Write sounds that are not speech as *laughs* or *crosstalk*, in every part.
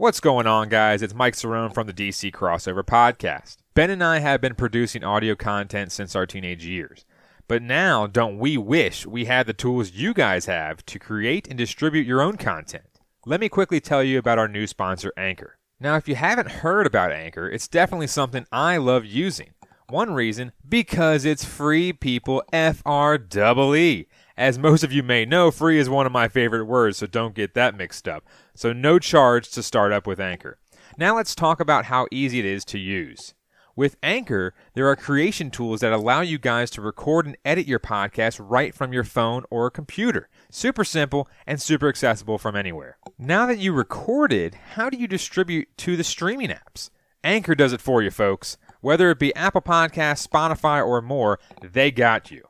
What's going on, guys? It's Mike Cerrone from the DC Crossover Podcast. Ben and I have been producing audio content since our teenage years. But now, don't we wish we had the tools you guys have to create and distribute your own content? Let me quickly tell you about our new sponsor, Anchor. Now, if you haven't heard about Anchor, it's definitely something I love using. One reason, because it's free, people. F R E E. As most of you may know, free is one of my favorite words, so don't get that mixed up. So, no charge to start up with Anchor. Now, let's talk about how easy it is to use. With Anchor, there are creation tools that allow you guys to record and edit your podcast right from your phone or computer. Super simple and super accessible from anywhere. Now that you recorded, how do you distribute to the streaming apps? Anchor does it for you, folks. Whether it be Apple Podcasts, Spotify, or more, they got you.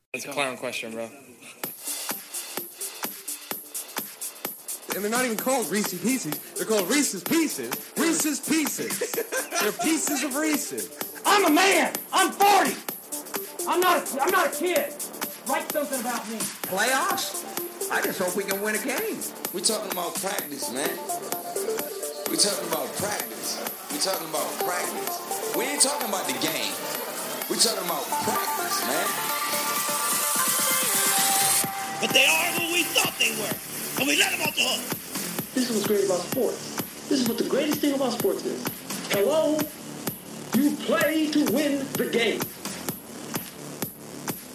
It's a clown question, bro. And they're not even called Reese's Pieces. They're called Reese's Pieces. Reese's Pieces. they're pieces of Reese's. I'm a man. I'm 40. I'm not. A, I'm not a kid. Write something about me. Playoffs? I just hope we can win a game. We're talking about practice, man. We're talking about practice. We're talking about practice. We ain't talking about the game. We're talking about practice, man. But they are who we thought they were. And we let them off the hook. This is what's great about sports. This is what the greatest thing about sports is. Hello? You play to win the game.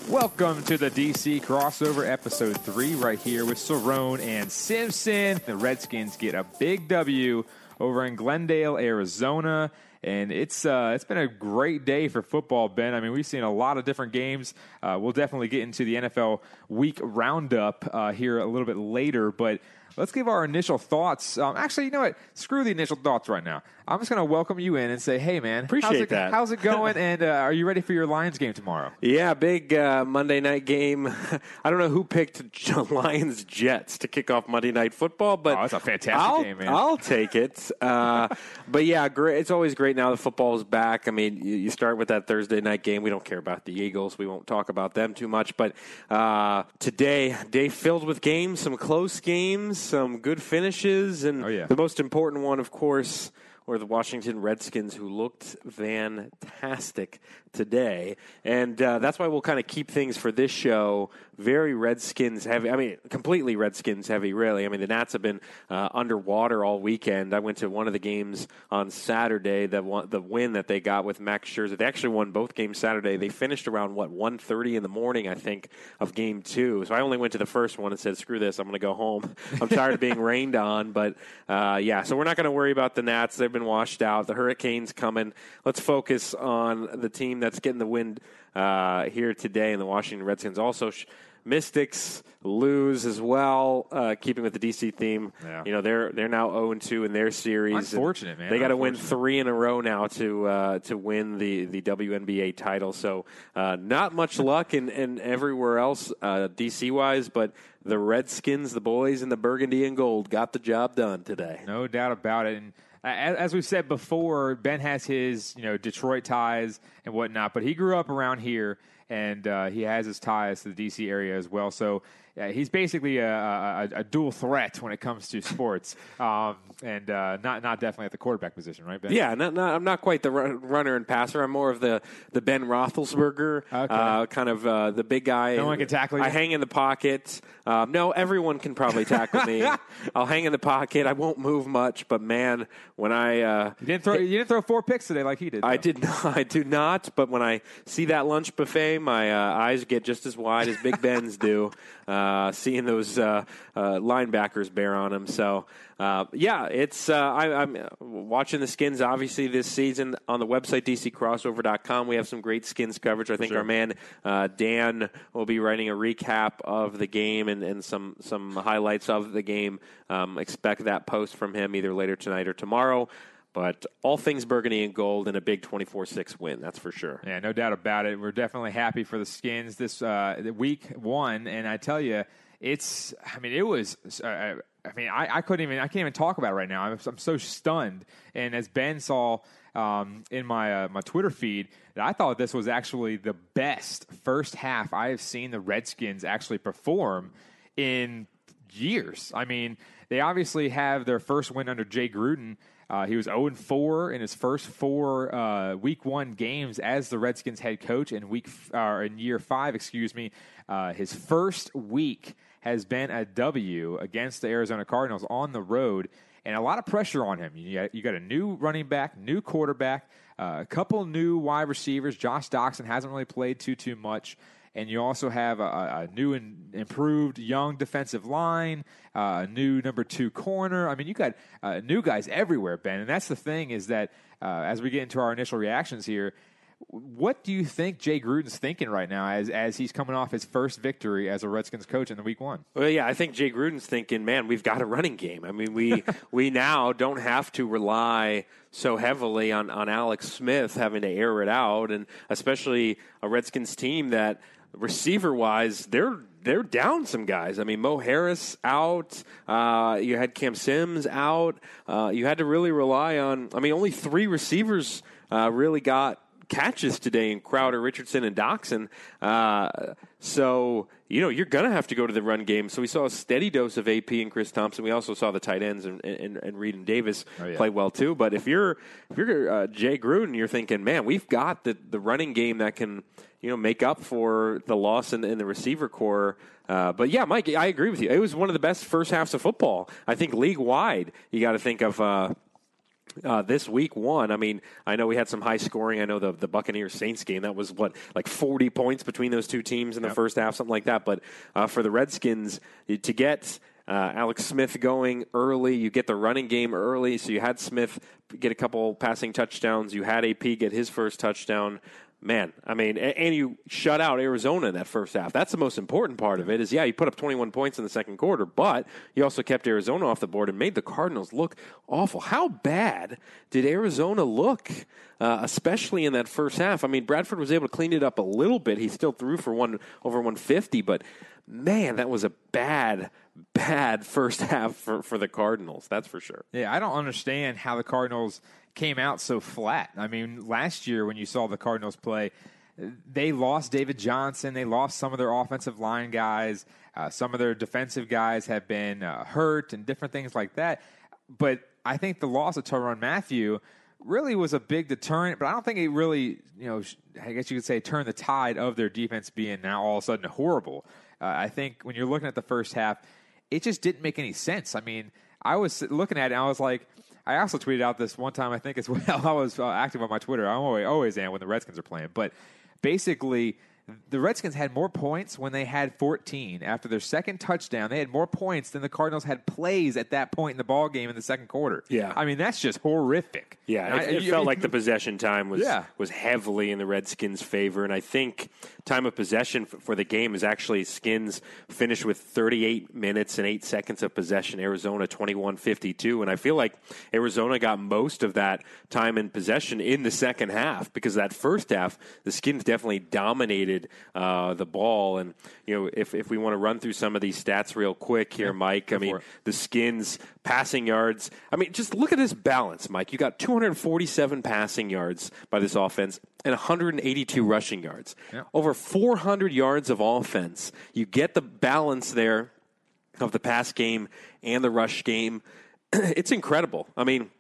Welcome to the DC crossover episode three, right here with Cerrone and Simpson. The Redskins get a big W over in Glendale, Arizona. And it's uh, it's been a great day for football, Ben. I mean, we've seen a lot of different games. Uh, we'll definitely get into the NFL week roundup uh, here a little bit later, but let's give our initial thoughts. Um, actually, you know what? Screw the initial thoughts right now. I'm just going to welcome you in and say, hey, man, Appreciate how's it, that. How's it *laughs* going? and uh, are you ready for your Lions game tomorrow? Yeah, big uh, Monday night game. *laughs* I don't know who picked *laughs* Lions Jets to kick off Monday Night Football, but Oh, that's a fantastic I'll, game, man. I'll take it. Uh, but yeah, great. It's always great now the football is back. I mean, you, you start with that Thursday night game. We don't care about the Eagles. We won't talk about them too much. But uh, today, day filled with games, some close games, some good finishes, and Oh, yeah. the most important one, of course. Were the Washington Redskins, who looked fantastic today, and uh, that's why we'll kind of keep things for this show very Redskins heavy. I mean, completely Redskins heavy. Really, I mean, the Nats have been uh, underwater all weekend. I went to one of the games on Saturday. The one, the win that they got with Max Scherzer. They actually won both games Saturday. They finished around what 1.30 in the morning, I think, of game two. So I only went to the first one and said, "Screw this, I'm going to go home. *laughs* I'm tired of being rained on." But uh, yeah, so we're not going to worry about the Nats. They've been washed out. The Hurricanes coming. Let's focus on the team that's getting the win uh, here today, and the Washington Redskins also. Sh- Mystics lose as well, uh, keeping with the DC theme. Yeah. You know they're they're now zero and two in their series. Unfortunate, man. They got to win three in a row now to uh, to win the the WNBA title. So uh, not much luck in, in everywhere else uh, DC wise, but the Redskins, the boys in the burgundy and gold, got the job done today. No doubt about it. And as we've said before, Ben has his you know Detroit ties and whatnot, but he grew up around here, and uh, he has his ties to the DC area as well. So yeah, he's basically a, a, a dual threat when it comes to sports, *laughs* um, and uh, not not definitely at the quarterback position, right? Ben? Yeah, not, not, I'm not quite the run, runner and passer. I'm more of the, the Ben Roethlisberger, Okay. uh, kind of uh, the big guy. No one can tackle you? I hang in the pocket. Um, no, everyone can probably tackle me. *laughs* I'll hang in the pocket. I won't move much, but man, when I uh, You didn't throw you didn't throw four picks today like he did. I did *laughs* not. I do not. But when I see that lunch buffet, my uh, eyes get just as wide as Big Ben's do. *laughs* Uh, seeing those uh, uh, linebackers bear on him. So uh, yeah, it's. Uh, I, I'm watching the skins obviously this season on the website dccrossover.com. We have some great skins coverage. I think sure. our man uh, Dan will be writing a recap of the game and, and some some highlights of the game. Um, expect that post from him either later tonight or tomorrow. But all things burgundy and gold and a big 24 6 win, that's for sure. Yeah, no doubt about it. We're definitely happy for the skins this uh, week one, and I tell you, it's. I mean, it was. Uh, I mean, I, I couldn't even. I can't even talk about it right now. I'm, I'm so stunned. And as Ben saw um, in my uh, my Twitter feed, I thought this was actually the best first half I have seen the Redskins actually perform in years. I mean, they obviously have their first win under Jay Gruden. Uh, he was 0 4 in his first four uh, Week One games as the Redskins head coach. In week f- uh, in year five, excuse me, uh, his first week has been a W against the Arizona Cardinals on the road, and a lot of pressure on him. You got, you got a new running back, new quarterback, uh, a couple new wide receivers. Josh Doctson hasn't really played too too much and you also have a, a new and improved young defensive line, uh, a new number two corner. I mean, you got uh, new guys everywhere, Ben. And that's the thing is that uh, as we get into our initial reactions here, what do you think Jay Gruden's thinking right now as as he's coming off his first victory as a Redskins coach in the Week One? Well, yeah, I think Jay Gruden's thinking, man, we've got a running game. I mean, we *laughs* we now don't have to rely so heavily on, on Alex Smith having to air it out, and especially a Redskins team that receiver wise, they're they're down some guys. I mean, Mo Harris out. Uh, you had Cam Sims out. Uh, you had to really rely on. I mean, only three receivers uh, really got catches today in Crowder, Richardson, and Doctson. Uh, so, you know, you're going to have to go to the run game. So we saw a steady dose of AP and Chris Thompson. We also saw the tight ends and, and, and Reed and Davis Oh, yeah. play well too. But if you're if you're uh, Jay Gruden, you're thinking, man, we've got the, the running game that can, you know, make up for the loss in, in the receiver corps. Uh, but yeah, Mike, I agree with you. It was one of the best first halves of football. I think league wide. You got to think of. Uh, this week one, I mean, I know we had some high scoring. I know the the Buccaneers Saints game that was what like forty points between those two teams in the first half, something like that. But uh, for the Redskins to get uh, Alex Smith going early, you get the running game early. So you had Smith get a couple passing touchdowns. You had AP get his first touchdown. Man, I mean, and you shut out Arizona in that first half. That's the most important part of it. Is yeah, you put up 21 points in the second quarter, but you also kept Arizona off the board and made the Cardinals look awful. How bad did Arizona look, uh, especially in that first half? I mean, Bradford was able to clean it up a little bit. He still threw for one over 150, but man, that was a bad, *laughs* bad first half for, for the Cardinals. That's for sure. Yeah, I don't understand how the Cardinals came out so flat. I mean, last year when you saw the Cardinals play, they lost David Johnson. They lost some of their offensive line guys. Uh, some of their defensive guys have been uh, hurt and different things like that. But I think the loss of Tyrann Mathieu really was a big deterrent. But I don't think it really, you know, I guess you could say, turned the tide of their defense being now all of a sudden horrible. Uh, I think when you're looking at the first half, it just didn't make any sense. I mean, I was looking at it and I was like, I also tweeted out this one time, I think as *laughs* well. I was uh, active on my Twitter. I always, always am when the Redskins are playing. But basically, the Redskins had more points when they had 14 after their second touchdown. They had more points than the Cardinals had plays at that point in the ball game in the second quarter. Yeah. I mean that's just horrific. Yeah, it, I- it felt like the possession time was Yeah. was heavily in the Redskins' favor, and I think time of possession f- for the game is actually Skins finished with 38 minutes and eight seconds of possession. Arizona 21-52, and I feel like Arizona got most of that time in possession in the second half because that first half the Skins definitely dominated uh, the ball. And you know, if if we want to run through some of these stats real quick here, Mike. I mean, it. the Skins passing yards. I mean, just look at this balance, Mike. You got 247 passing yards by this offense and 182 rushing yards. Yeah. Over 400 yards of offense. You get the balance there of the pass game and the rush game. *clears throat* it's incredible. I mean,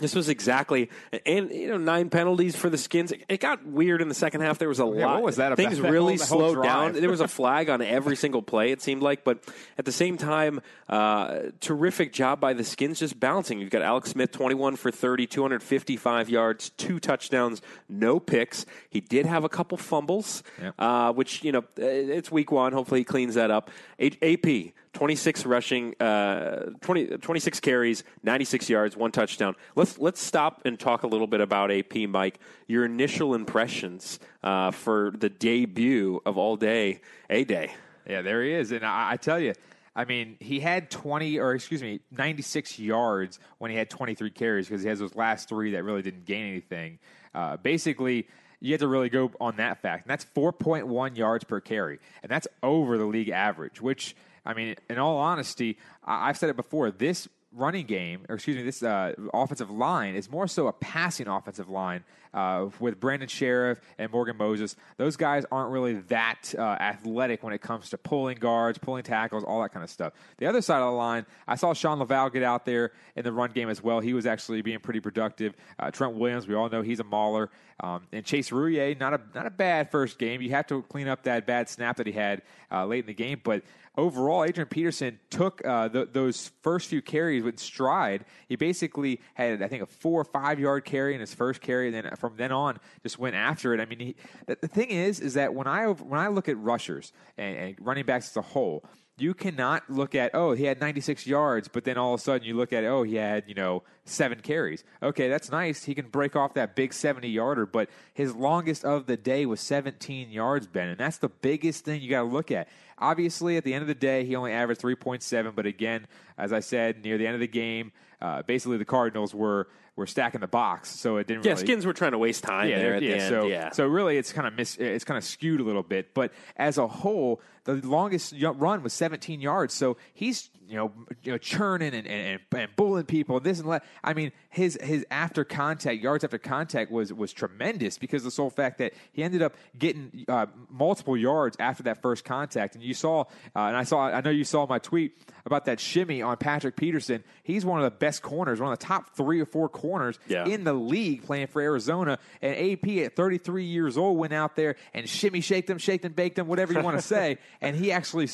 this was exactly and you know nine penalties for the skins. It, got weird in the second half. There was a Yeah, lot. what was that about? Things *laughs* That really whole- slowed down. There was a *laughs* flag on every single play. It seemed like, but at the same time, uh, terrific job by the skins just bouncing. You've got Alex Smith, twenty-one for 30, 255 yards, two touchdowns, no picks. He did have a couple fumbles, uh, which you know it's week one. Hopefully, he cleans that up. A- AP. 26 rushing, uh, 20, 26 carries, 96 yards, one touchdown. Let's let's stop and talk a little bit about AP, Mike. Your initial impressions uh, for the debut of All Day A Day. Yeah, there he is. And I, I tell you, I mean, he had 20, or excuse me, 96 yards when he had 23 carries because he has those last three that really didn't gain anything. Uh, basically, you have to really go on that fact. And that's 4.1 yards per carry. And that's over the league average, which, I mean, in all honesty, I've said it before. This running game, or excuse me, this uh, offensive line is more so a passing offensive line uh, with Brandon Scherff and Morgan Moses. Those guys aren't really that uh, athletic when it comes to pulling guards, pulling tackles, all that kind of stuff. The other side of the line, I saw Shawn Lauvao get out there in the run game as well. He was actually being pretty productive. Uh, Trent Williams, we all know he's a mauler. Um, and Chase Roullier, not a not a bad first game. You have to clean up that bad snap that he had uh, late in the game, but overall, Adrian Peterson took uh, th- those first few carries with stride. He basically had, I think, a four or five yard carry in his first carry, and then from then on, just went after it. I mean, he, the, thing is, is that when I when I look at rushers and, and running backs as a whole. You cannot look at oh he had 96 yards, but then all of a sudden you look at oh he had you know seven carries. Okay, that's nice. He can break off that big 70 yarder, but his longest of the day was 17 yards, Ben, and that's the biggest thing you got to look at. Obviously, at the end of the day, he only averaged 3.7, but again, as I said, near the end of the game, uh, basically the Cardinals were were stacking the box, so it didn't. Yeah, really, skins were trying to waste time yeah, there at yeah, the end. So, yeah. so really, it's kind of mis- it's kind of skewed a little bit. But as a whole, the longest run was 17 yards. So he's you know you know churning and and, and bullying people and this and that. I mean, his his after contact yards after contact was was tremendous because the sole fact that he ended up getting uh, multiple yards after that first contact. And you saw, uh, and I saw, I know you saw my tweet about that shimmy on Patrick Peterson. He's one of the best corners, one of the top three or four corners Yeah. in the league playing for Arizona. And AP at 33 years old went out there and shimmy shake them, shake them, bake them, whatever you want to say. *laughs* And he actually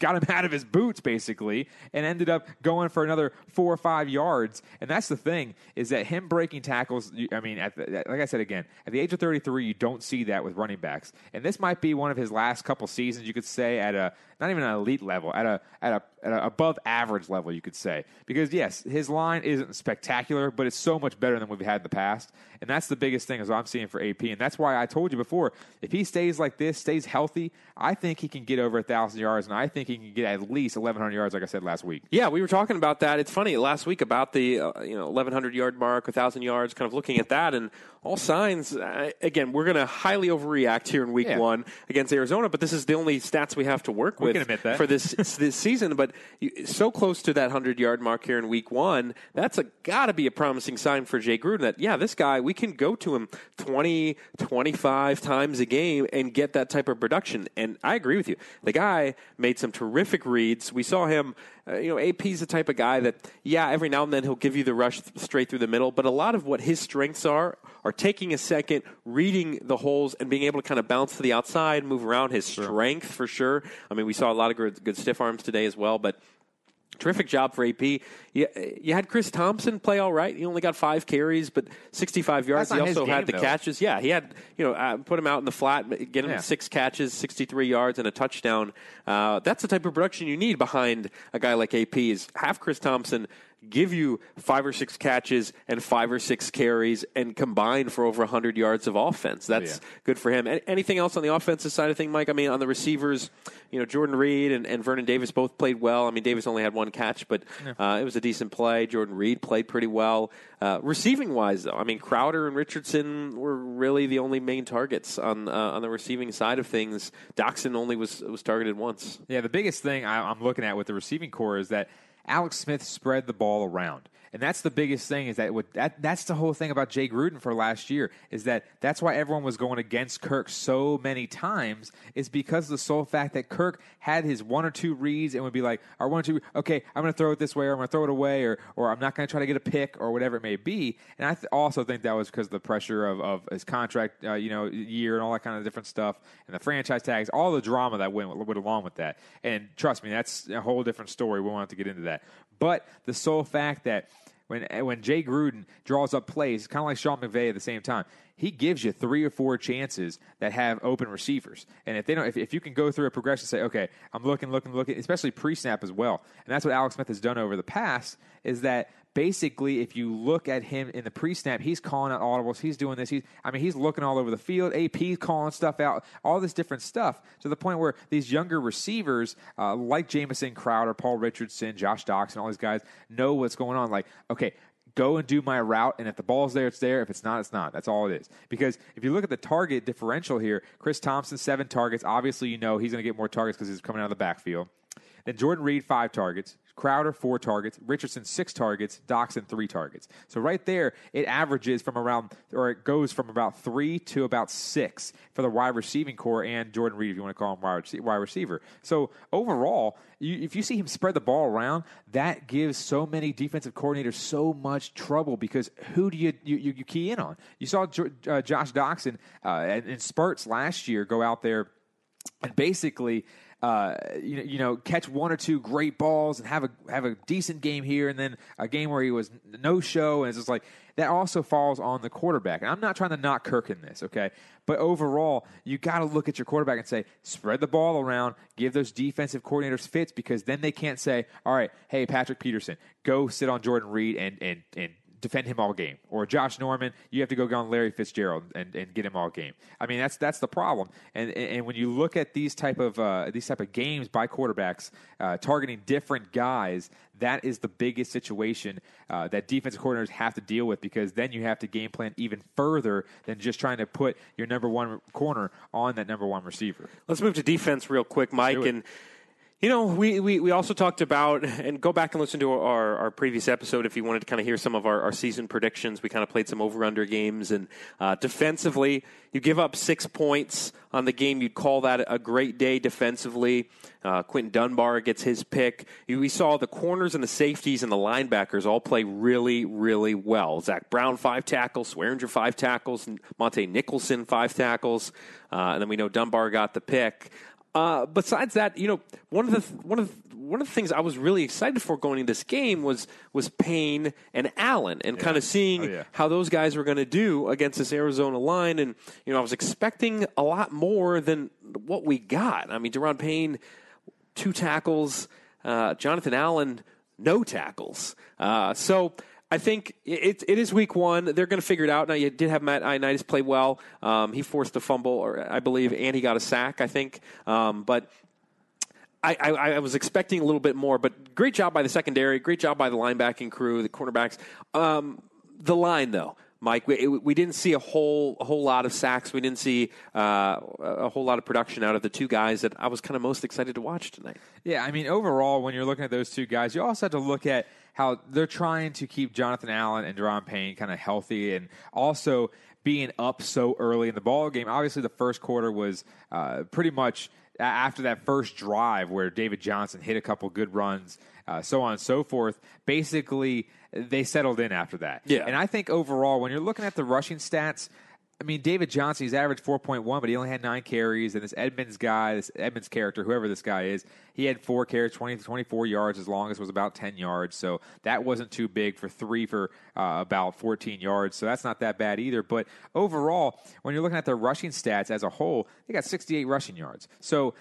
got him out of his boots basically and ended up going for another four or five yards. And that's the thing is that him breaking tackles. I mean, at the, like I said again, at the age of 33, you don't see that with running backs. And this might be one of his last couple seasons. You could say at a not even an elite level, at a at a, at above average level, you could say. Because yes, his line isn't spectacular, but it's so much better than we've had in the past, and that's the biggest thing as I'm seeing for AP. And that's why I told you before, if he stays like this, stays healthy, I think he can get over a thousand yards, and I think he can get at least 1,100 yards, like I said last week. Yeah, we were talking about that. It's funny last week about the uh, you know 1100 yard mark, 1000 yards, kind of looking at that, and all signs. Uh, again, we're going to highly overreact here in week Yeah. one against Arizona, but this is the only stats we have to work We with for this this season. But you, so close to that 100 yard mark here in week one, that's got to be a promising sign for Jay Gruden. That yeah, this guy we can go to him 20, 25 times a game and get that type of production. And I agree with you. The guy made some terrific reads. We saw him. Uh, you know, AP's the type of guy that, yeah, every now and then he'll give you the rush th- straight through the middle, but a lot of what his strengths are are taking a second, reading the holes, and being able to kind of bounce to the outside, move around. His strength, for sure. I mean, we saw a lot of good, good stiff arms today as well, but Terrific job for AP. You, you had Chris Thompson play all right. He only got five carries, but 65 yards. He also had the though. catches. Yeah, he had, you know, uh, put him out in the flat, get him Yeah. six catches, 63 yards, and a touchdown. Uh, that's the type of production you need behind a guy like AP is have Chris Thompson give you five or six catches and five or six carries and combine for over 100 yards of offense. That's Yeah. good for him. Anything else on the offensive side of thing, Mike? I mean, on the receivers, you know, Jordan Reed and, and Vernon Davis both played well. I mean, Davis only had one catch, but uh, it was a decent play. Jordan Reed played pretty well. Uh, receiving wise, though, I mean, Crowder and Richardson were really the only main targets on uh, on the receiving side of things. Doctson only was was targeted once. Yeah, the biggest thing I, I'm looking at with the receiving corps is that Alex Smith spread the ball around. And that's the biggest thing is that, with that that's the whole thing about Jay Gruden for last year is that that's why everyone was going against Kirk so many times is because of the sole fact that Kirk had his one or two reads and would be like, "Our one or two, okay, I'm going to throw it this way, or I'm going to throw it away, or or I'm not going to try to get a pick, or whatever it may be." And I th- also think that was because of the pressure of, of his contract, uh, you know, year and all that kind of different stuff, and the franchise tags, all the drama that went, went along with that. And trust me, that's a whole different story. We won't have to get into that. But the sole fact that when when Jay Gruden draws up plays, kind of like Sean McVay at the same time, he gives you three or four chances that have open receivers. And if they don't, if, if you can go through a progression, say, okay, I'm looking, looking, looking, especially pre-snap as well, and that's what Alex Smith has done over the past, is that basically if you look at him in the pre-snap, he's calling out audibles, he's doing this, he's, I mean, he's looking all over the field, AP calling stuff out, all this different stuff to the point where these younger receivers uh, like Jamison Crowder, Paul Richardson, Josh Doctson, all these guys know what's going on. Like, okay, go and do my route, and if the ball's there, it's there. If it's not, it's not. That's all it is. Because if you look at the target differential here, Chris Thompson, seven targets. Obviously, you know he's going to get more targets because he's coming out of the backfield. Then Jordan Reed, five targets. Crowder, four targets. Richardson, six targets. Doctson, three targets. So right there, it averages from around, or it goes from about three to about six for the wide receiving corps and Jordan Reed, if you want to call him wide, receiver. So overall, you, if you see him spread the ball around, that gives so many defensive coordinators so much trouble because who do you you, you, key in on? You saw uh, Josh Doctson uh, in, in spurts last year go out there and basically uh, you know, you know, catch one or two great balls and have a have a decent game here, and then a game where he was no show, and it's just like that. Also falls on the quarterback. And I'm not trying to knock Kirk in this, okay, but overall, you got to look at your quarterback and say, spread the ball around, give those defensive coordinators fits, because then they can't say, all right, hey Patrick Peterson, go sit on Jordan Reed and and and defend him all game. Or Josh Norman, you have to go on Larry Fitzgerald and, and get him all game. I mean, that's that's the problem. And and, and when you look at these type of uh, these type of games by quarterbacks uh, targeting different guys, that is the biggest situation uh, that defensive coordinators have to deal with because then you have to game plan even further than just trying to put your number one corner on that number one receiver. Let's move to defense real quick, Mike. do it. You know, we, we, we also talked about, and go back and listen to our, our previous episode if you wanted to kind of hear some of our, our season predictions. We kind of played some over under games. And uh, defensively, you give up six points on the game. You'd call that a great day defensively. Uh, Quinton Dunbar gets his pick. We saw the corners and the safeties and the linebackers all play really, really well. Zach Brown, five tackles. Swearinger, five tackles. Montae Nicholson, five tackles. Uh, and then we know Dunbar got the pick. Uh, besides that, you know, one of the one of one of the things I was really excited for going into this game was was Payne and Allen, and kind of seeing Oh, yeah. how those guys were going to do against this Arizona line. And you know, I was expecting a lot more than what we got. I mean, Da'Ron Payne, two tackles. Uh, Jonathan Allen, no tackles. Uh, so. I think it, it is week one. They're going to figure it out. Now, you did have Matt Ioannidis play well. Um, he forced a fumble, or I believe, and he got a sack, I think. Um, but I, I, I was expecting a little bit more, but great job by the secondary. Great job by the linebacking crew, the cornerbacks. Um, the line, though, Mike, we, we didn't see a whole a whole lot of sacks. We didn't see uh, a whole lot of production out of the two guys that I was kind of most excited to watch tonight. Yeah, I mean, overall, when you're looking at those two guys, you also have to look at how they're trying to keep Jonathan Allen and Da'Ron Payne kind of healthy, and also being up so early in the ball game. Obviously, the first quarter was uh, pretty much after that first drive where David Johnson hit a couple good runs, uh, so on and so forth. Basically, they settled in after that. Yeah. and I think overall, when you're looking at the rushing stats. I mean, David Johnson, he's averaged 4.1, but he only had nine carries. And this Edmonds guy, this Edmonds character, whoever this guy is, he had four carries, 20 to 24 yards. His longest was about 10 yards. So that wasn't too big for three for uh, about 14 yards. So that's not that bad either. But overall, when you're looking at their rushing stats as a whole, they got 68 rushing yards. So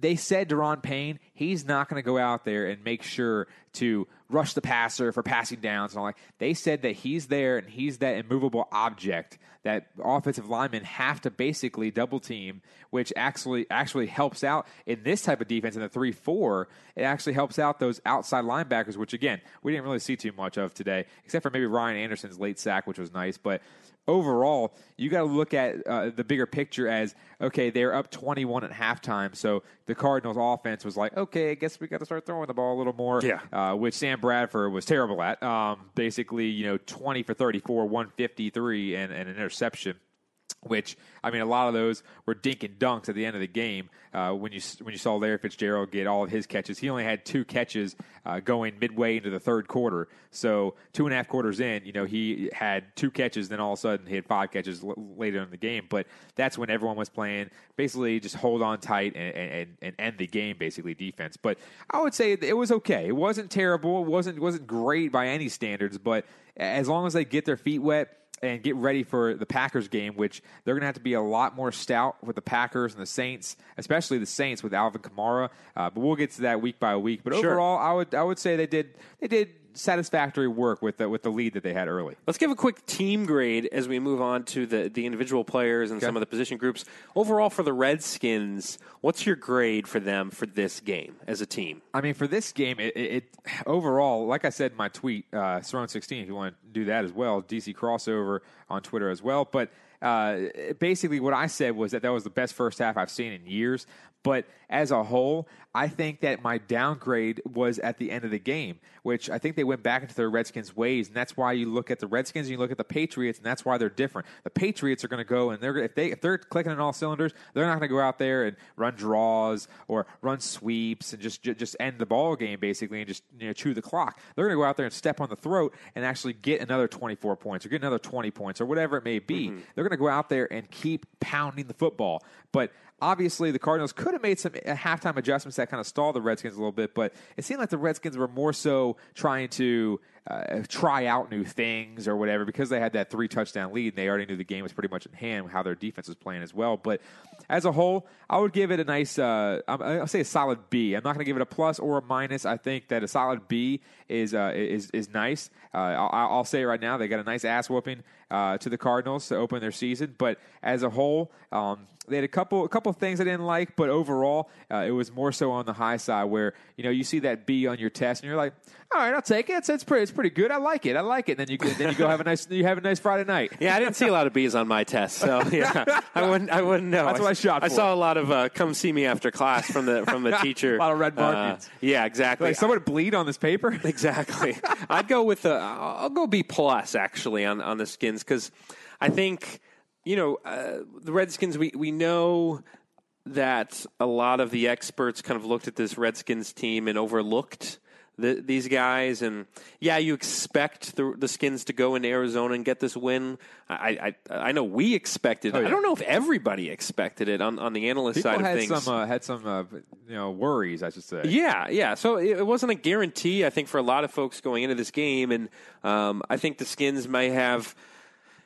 they said Da'Ron Payne, he's not going to go out there and make sure to rush the passer for passing downs and all that. They said that he's there and he's that immovable object that offensive linemen have to basically double team, which actually actually helps out in this type of defense in the three four. It actually helps out those outside linebackers, which again we didn't really see too much of today, except for maybe Ryan Anderson's late sack, which was nice, but overall, you got to look at uh, the bigger picture as okay, they're up 21 at halftime. So the Cardinals offense was like, okay, I guess we got to start throwing the ball a little more. Yeah. Uh, which Sam Bradford was terrible at. Um, basically, you know, 20 for 34, 153, and, and an interception which I mean, a lot of those were dink and dunks at the end of the game. Uh, when you when you saw Larry Fitzgerald get all of his catches, he only had two catches uh, going midway into the third quarter. So two and a half quarters in, you know, he had two catches. Then all of a sudden, he had five catches l- later in the game. But that's when everyone was playing basically just hold on tight and, and, and end the game, basically defense. But I would say it was okay. It wasn't terrible. It wasn't wasn't great by any standards. But as long as they get their feet wet and get ready for the Packers game, which they're going to have to be a lot more stout with the Packers and the Saints, especially the Saints with Alvin Kamara. Uh, but we'll get to that week by week. But Sure. overall, I would I would say they did they did satisfactory work with the with the lead that they had early. Let's give a quick team grade as we move on to the, the individual players and some of the position groups. Overall, for the Redskins, what's your grade for them for this game as a team? I mean, for this game, it, it, it overall, like I said in my tweet, uh, Throne16, if you want to do that as well, DC crossover on Twitter as well. But uh, basically, what I said was that that was the best first half I've seen in years. But as a whole, I think that my downgrade was at the end of the game, which I think they went back into their Redskins ways, and that's why you look at the Redskins and you look at the Patriots, and that's why they're different. The Patriots are going to go and they're if they if they're clicking on all cylinders, they're not going to go out there and run draws or run sweeps and just just end the ball game basically and just you know chew the clock. They're going to go out there and step on the throat and actually get another 24 points or get another 20 points or whatever it may be. Mm-hmm. They're going to go out there and keep pounding the football, but obviously the Cardinals could have made some uh, halftime adjustments that kind of stalled the Redskins a little bit, but it seemed like the Redskins were more so trying to uh, try out new things or whatever because they had that three touchdown lead and they already knew the game was pretty much in hand, how their defense was playing as well. But as a whole, I would give it a nice, uh, I'll say a solid B. I'm not going to give it a plus or a minus. I think that a solid B is uh, is is nice. Uh, I'll, I'll say right now, they got a nice ass whooping uh, to the Cardinals to open their season. But as a whole, um, they had a couple a couple things I didn't like, but overall, uh, it was more so on the high side where you know you see that B on your test and you're like, all right, I'll take it. It's, it's pretty it's pretty good. I like it. I like it. And then you go, then you go have a nice you have a nice Friday night. Yeah, I didn't see a lot of bees on my test, so *laughs* yeah, I wouldn't. I wouldn't know. That's what I shot I for. saw a lot of uh, "come see me after class" from the from the *laughs* teacher. A lot of red Uh, yeah, exactly. Like someone bleed on this paper. *laughs* Exactly. I'd go with the. I'll go B plus actually on on the Skins because I think you know uh, the Redskins. We we know that a lot of the experts kind of looked at this Redskins team and overlooked. The, these guys and yeah, you expect the the Skins to go into Arizona and get this win. I I, I know we expected. it. Oh, yeah. I don't know if everybody expected it on, on the analyst People side of had things. some uh, had some uh, you know worries, I should say. Yeah, yeah. So it, it wasn't a guarantee, I think, for a lot of folks going into this game, and um, I think the Skins may have.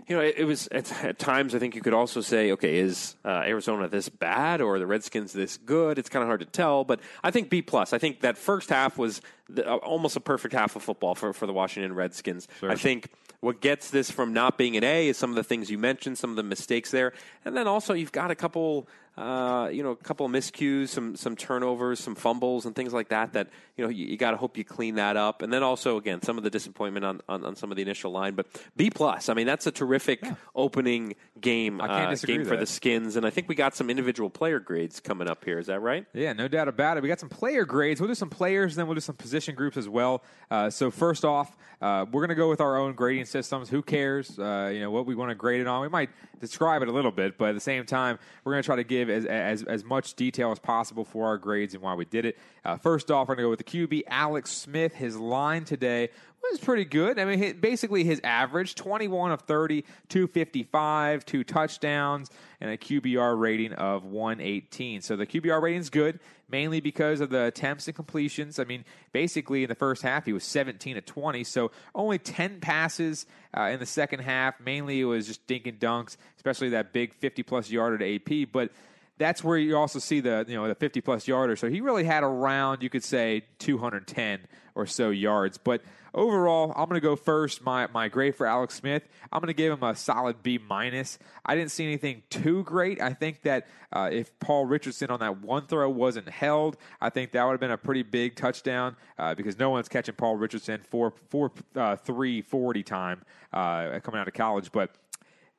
You know, it, it was at, at times. I think you could also say, okay, is uh, Arizona this bad or the Redskins this good? It's kind of hard to tell, but I think B plus. I think that first half was the, uh, almost a perfect half of football for for the Washington Redskins. I think what gets this from not being an A is some of the things you mentioned, some of the mistakes there, and then also you've got a couple, uh, you know, a couple of miscues, some some turnovers, some fumbles, and things like that. That you know you, you got to hope you clean that up, and then also again some of the disappointment on, on, on some of the initial line. But B plus, I mean that's a terrific opening game I can't uh, game for the Skins, and I think we got some individual player grades coming up here. Is that right? Yeah, no doubt about it. We got some player grades. We'll do some players, then we'll do some position groups as well. Uh, so first off, uh, we're going to go with our own grading systems. Who cares? Uh, you know what we want to grade it on. We might describe it a little bit, but at the same time, we're going to try to give as, as as much detail as possible for our grades and why we did it. Uh, first off, we're going to go with the QB Alex Smith. His line today was pretty good. I mean, basically his average 21 of 30, 255, two touchdowns, and a QBR rating of 118. So the QBR rating is good, mainly because of the attempts and completions. I mean, basically in the first half, he was 17 to 20, so only 10 passes uh, in the second half. Mainly it was just dink and dunks, especially that big 50 plus yarder to AP. But that's where you also see the you know the 50 plus yarder. So he really had around you could say 210 or so yards. But overall, I'm going to go first. My my grade for Alex Smith, I'm going to give him a solid B minus. I didn't see anything too great. I think that uh, if Paul Richardson on that one throw wasn't held, I think that would have been a pretty big touchdown uh, because no one's catching Paul Richardson for for uh, three forty time uh, coming out of college. But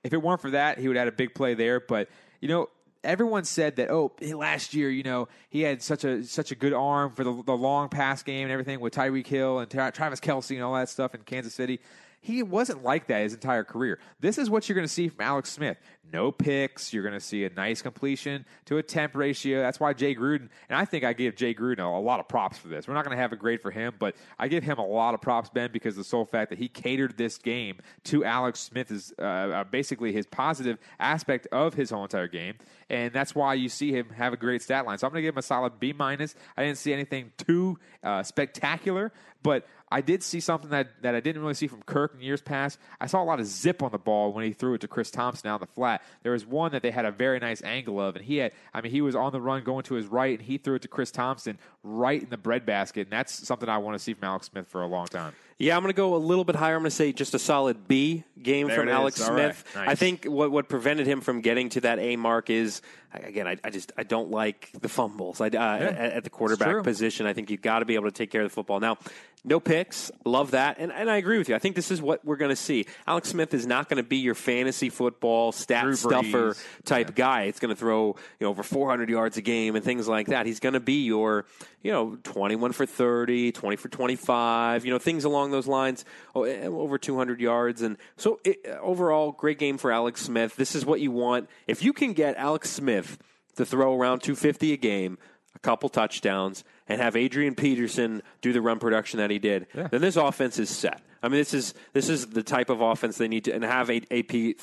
if it weren't for that, he would have had a big play there. But you know, everyone said that oh last year you know he had such a such a good arm for the, the long pass game and everything with Tyreek Hill and Tra- Travis Kelce and all that stuff in Kansas City. He wasn't like that his entire career. This is what you're going to see from Alex Smith. No picks. You're going to see a nice completion to attempt ratio. That's why Jay Gruden, and I think I give Jay Gruden a, a lot of props for this. We're not going to have a grade for him, but I give him a lot of props, Ben, because the sole fact that he catered this game to Alex Smith is uh, uh, basically his positive aspect of his whole entire game, and that's why you see him have a great stat line. So I'm going to give him a solid B minus. I didn't see anything too uh, spectacular, but I did see something that, that I didn't really see from Kirk in years past. I saw a lot of zip on the ball when he threw it to Chris Thompson out the flat. There was one that they had a very nice angle of, and he had, I mean, he was on the run going to his right, and he threw it to Chris Thompson right in the breadbasket, and that's something I want to see from Alex Smith for a long time. Yeah, I'm going to go a little bit higher. I'm going to say just a solid B game There from. Alex All Smith. right. Nice. I think what what prevented him from getting to that A mark is again, I, I just I don't like the fumbles I, uh, at, at the quarterback position. I think you've got to be able to take care of the football. Now, no picks, love that, and and I agree with you. I think this is what we're going to see. Alex Smith is not going to be your fantasy football stat stuffer type guy. It's going to throw you know over 400 yards a game and things like that. He's going to be your you know 21 for 30, 20 for 25, you know things along those lines. Oh, eh, over 200 yards, and so it, overall, great game for Alex Smith. This is what you want if you can get Alex Smith to throw around 250 a game. A couple touchdowns and have Adrian Peterson do the run production that he did, then this offense is set. I mean, this is this is the type of offense they need to and have A- AP, you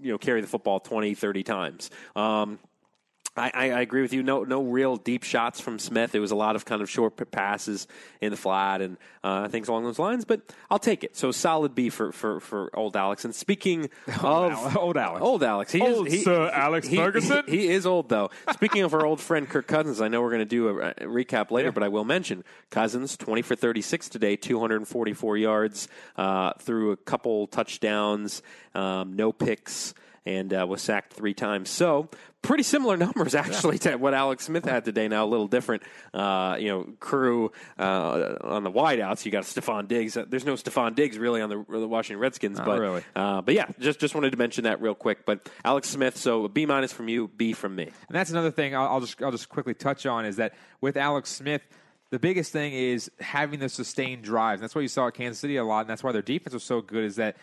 know, carry the football 20, 30 times. Um, I, I, I agree with you. No, no real deep shots from Smith. It was a lot of kind of short passes in the flat and uh, things along those lines. But I'll take it. So solid B for for, for old Alex. And speaking *laughs* of Al- old Alex. old Alex, he Old is, he, Sir Alex he- Ferguson? He, he is old though. Speaking of our old friend Kirk Cousins, I know we're going to do a, recap later, but I will mention Cousins twenty for thirty six today, two hundred and forty four yards, uh, through a couple touchdowns, um, no picks and uh, was sacked three times. So pretty similar numbers actually to what Alex Smith had today. Now a little different, uh, you know, crew uh, on the wideouts. You got Stefon Diggs. Uh, There's no Stefon Diggs really on the, the Washington Redskins, but really. uh, but yeah, just just wanted to mention that real quick. But Alex Smith, so a B minus from you, B from me. And that's another thing I'll, I'll just I'll just quickly touch on is that with Alex Smith, the biggest thing is having the sustained drives. And that's what you saw at Kansas City a lot, and that's why their defense was so good. Is that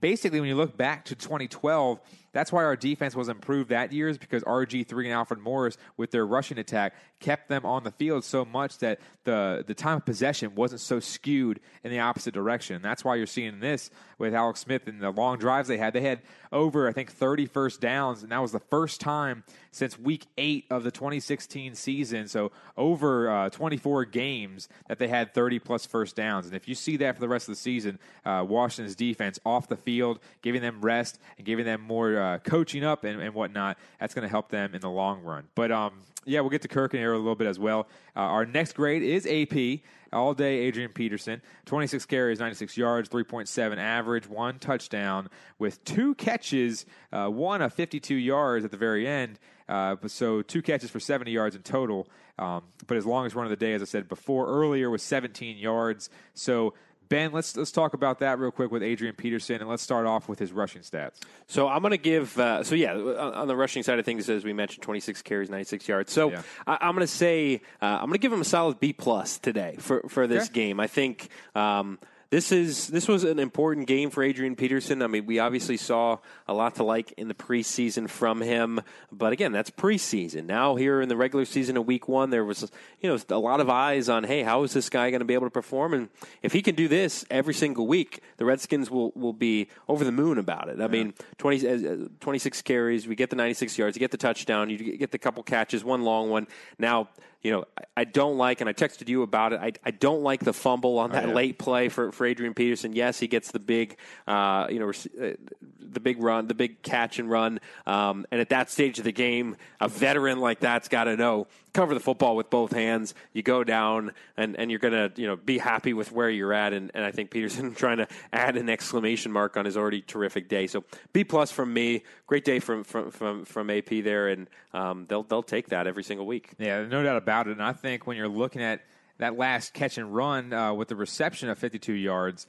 basically when you look back to 2012, that's why our defense was improved that year is because RG3 and Alfred Morris with their rushing attack kept them on the field so much that the the time of possession wasn't so skewed in the opposite direction. That's why you're seeing this with Alex Smith and the long drives they had. They had over I think 30 first downs and that was the first time since week 8 of the 2016 season. So over uh, 24 games that they had 30 plus first downs. And if you see that for the rest of the season, uh, Washington's defense off the field, giving them rest and giving them more uh, coaching up and, and whatnot, that's going to help them in the long run. But um, yeah, we'll get to Kirk and here a little bit as well. Uh, our next grade is AP. All day, Adrian Peterson, 26 carries, 96 yards, 3.7 average, one touchdown with two catches, uh, one of 52 yards at the very end. Uh, so two catches for 70 yards in total. Um, but his longest run of the day, as I said before earlier, was 17 yards. So Ben, let's let's talk about that real quick with Adrian Peterson, and let's start off with his rushing stats. So I'm going to give. Uh, so yeah, on, on the rushing side of things, as we mentioned, 26 carries, 96 yards. So Yeah. I, I'm going to say uh, I'm going to give him a solid B plus today for for this Okay. game. I think. Um, this is this was an important game for Adrian Peterson. I mean, we obviously saw a lot to like in the preseason from him, but again, that's preseason. Now here in the regular season of Week One, there was you know a lot of eyes on, hey, how is this guy going to be able to perform? And if he can do this every single week, the Redskins will will be over the moon about it. I mean, 20, uh, 26 carries, we get the 96 yards, you get the touchdown, you get the couple catches, one long one. Now you know, I, I don't like, and I texted you about it. I, I don't like the fumble on that Oh, yeah. late play for, for Adrian Peterson. Yes, he gets the big, uh, you know, uh, the big run, the big catch and run. Um, and at that stage of the game, a veteran like that's got to know cover the football with both hands. You go down, and, and you're going to you know be happy with where you're at. And, and I think Peterson *laughs* trying to add an exclamation mark on his already terrific day. So B plus from me. Great day from from from, from AP there, and um, they'll they'll take that every single week. Yeah, no doubt about it. And I think when you're looking at that last catch and run uh, with the reception of 52 yards,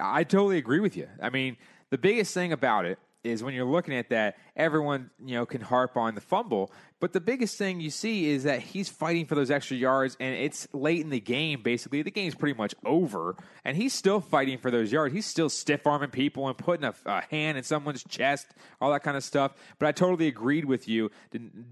I totally agree with you. I mean, the biggest thing about it is when you're looking at that, everyone you know can harp on the fumble, but the biggest thing you see is that he's fighting for those extra yards, and it's late in the game. Basically, the game's pretty much over, and he's still fighting for those yards. He's still stiff arming people and putting a, a hand in someone's chest, all that kind of stuff. But I totally agreed with you.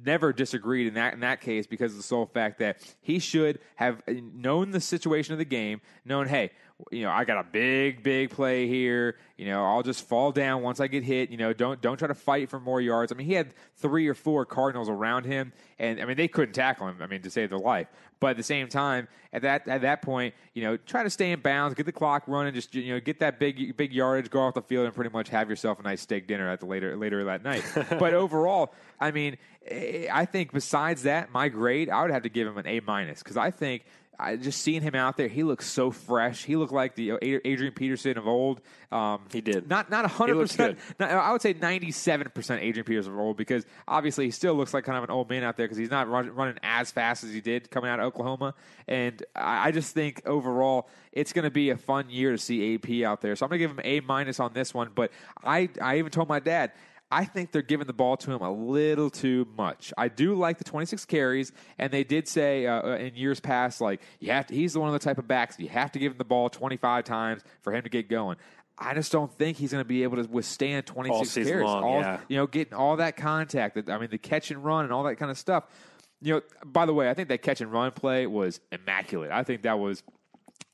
Never disagreed in that in that case because of the sole fact that he should have known the situation of the game, known, hey, you know, I got a big, big play here. You know, I'll just fall down once I get hit. You know, don't don't try to fight for more yards. I mean, he had three or four Cardinals around him, and I mean they couldn't tackle him. I mean, to save their life. But at the same time, at that at that point, you know, try to stay in bounds, get the clock running, just you know, get that big big yardage, go off the field, and pretty much have yourself a nice steak dinner at the later later that night. *laughs* but overall, I mean, eh, I think besides that, my grade, I would have to give him an A minus because I think I just seeing him out there, he looks so fresh. He looked like the uh, Adrian Peterson of old. Um, He did. not not hundred percent. I would say ninety seven percent Adrian Peterson of old because obviously he still looks like kind of an old man out there because he's not run, running as fast as he did coming out of Oklahoma. And I, I just think overall it's going to be a fun year to see AP out there. So I'm going to give him A minus on this one. But I I even told my dad. I think they're giving the ball to him a little too much. I do like the 26 carries, and they did say uh, uh, in years past, like you have to. He's the one of the type of backs you have to give him the ball 25 times for him to get going. I just don't think he's going to be able to withstand 26 All carries. long, all, yeah. You know, getting all that contact. I mean, the catch and run and all that kind of stuff. You know, by the way, I think that catch and run play was immaculate. I think that was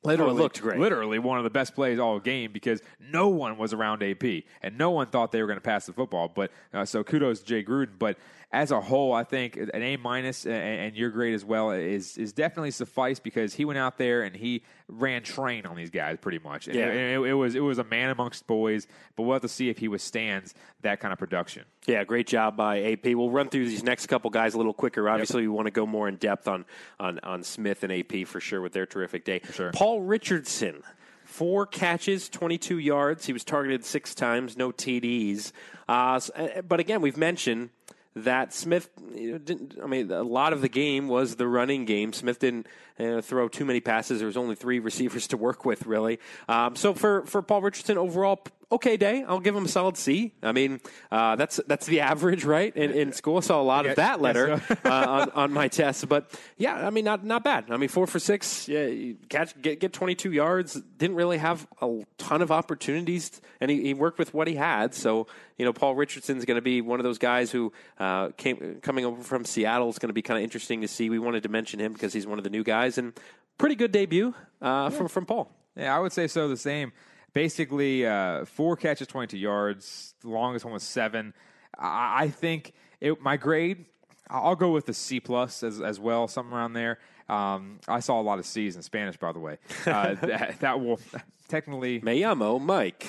literally looked great. Literally one of the best plays all game because no one was around AP and no one thought they were going to pass the football. But uh, so kudos to Jay Gruden. But as a whole, I think an A minus and, your grade as well is is definitely suffice because he went out there and he ran train on these guys pretty much. And Yeah. it, it was it was a man amongst boys. But we'll have to see if he withstands that kind of production. Yeah, great job by AP. We'll run through these next couple guys a little quicker. Obviously, we want to go more in depth on on on Smith and AP for sure with their terrific day. sure. Paul Richardson, four catches, twenty two yards. He was targeted six times, no TDs. Uh, uh, but again, we've mentioned that Smith you know, didn't. I mean, a lot of the game was the running game. Smith didn't uh, throw too many passes. There was only three receivers to work with, really. Um, so for for Paul Richardson, overall, okay day. I'll give him a solid C. I mean, uh, that's that's the average, right? In, in school, I saw a lot Yeah, of that letter *laughs* uh, on, on my test, but yeah, I mean, not not bad. I mean, four for six, yeah, catch get get twenty two yards. Didn't really have a ton of opportunities, and he, he worked with what he had. So you know, Paul Richardson's going to be one of those guys who uh, came coming over from Seattle. is going to be kind of interesting to see. We wanted to mention him because he's one of the new guys, and pretty good debut uh, from from Paul. Yeah, I would say so. The same. Basically, uh, four catches, twenty-two yards. The longest one was seven. I, I think it, my grade. I'll go with the C plus as as well, something around there. Um, I saw a lot of C's in Spanish, by the way. Uh, *laughs* that, that will technically. Me llamo Mike.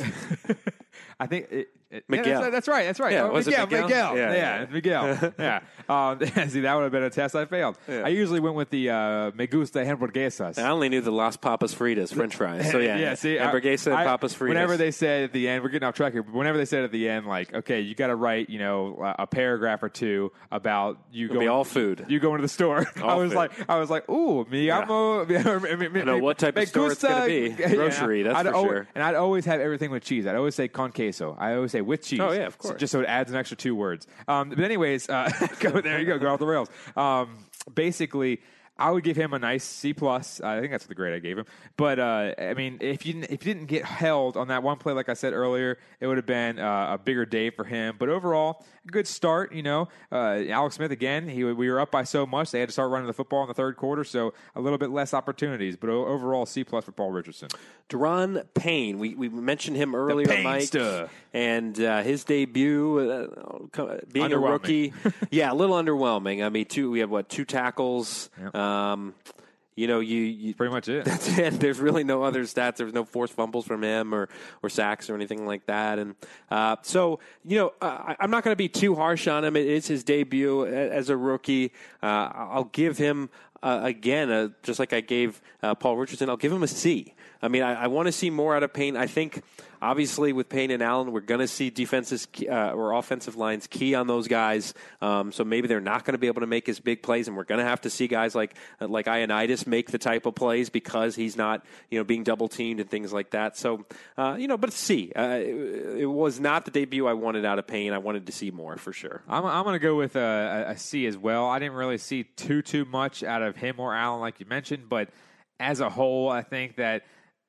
*laughs* I think it, Miguel. Yeah, that's, that's right. That's right. Yeah, Oh, Miguel, Miguel? Miguel. Yeah, Yeah, yeah. Miguel. *laughs* yeah. Um, *laughs* see, that would have been a test I failed. I usually went with the uh, me gusta hamburguesas. I only knew the Las Papas Fritas, French fries. So yeah, *laughs* yeah. See, hamburguesa and I- Papas Fritas. Whenever they said at the end, we're getting off track here. But whenever they said at the end, like, okay, you got to write, you know, a paragraph or two about you It'll going be all food. You going to the store. I was food. like, I was like, ooh, mi amo. I know what type of store it's gonna be. Grocery, that's I'd for al- sure. And I'd always have everything with cheese. I'd always say con queso. I always say with cheese. Oh, yeah, of So- course. just so it adds an extra two words. Um, but anyways, uh, *laughs* go there you go, go off the rails. Um, basically. I would give him a nice C plus. I think that's the grade I gave him. But uh, I mean, if you didn't, if you didn't get held on that one play, like I said earlier, it would have been uh, a bigger day for him. But overall, good start. You know, uh, Alex Smith again. He we were up by so much they had to start running the football in the third quarter, so a little bit less opportunities. But overall, C plus for Paul Richardson. Da'Ron Payne. We, we mentioned him earlier, Mike, stuff. and uh, his debut, uh, being a rookie, *laughs* yeah, a little underwhelming. I mean, two we have what two tackles, uh, Um, you know, you, you Pretty much it. that's *laughs* it. There's really no other stats. There's no forced fumbles from him or, or sacks or anything like that. And uh, so, you know, uh, I- I'm not going to be too harsh on him. It is his debut as a rookie. Uh, I'll give him, uh, again, uh, just like I gave uh, Paul Richardson, I'll give him a C. I mean, I, I want to see more out of Payne. I think, obviously, with Payne and Allen, we're going to see defenses uh, or offensive lines key on those guys. Um, so maybe they're not going to be able to make as big plays, and we're going to have to see guys like like Ioannidis make the type of plays because he's not, you know, being double teamed and things like that. So, uh, you know, but C. Uh, it, it was not the debut I wanted out of Payne. I wanted to see more for sure. I'm, I'm going to go with a, a- a C as well. I didn't really see too too much out of him or Allen, like you mentioned, but as a whole, I think that.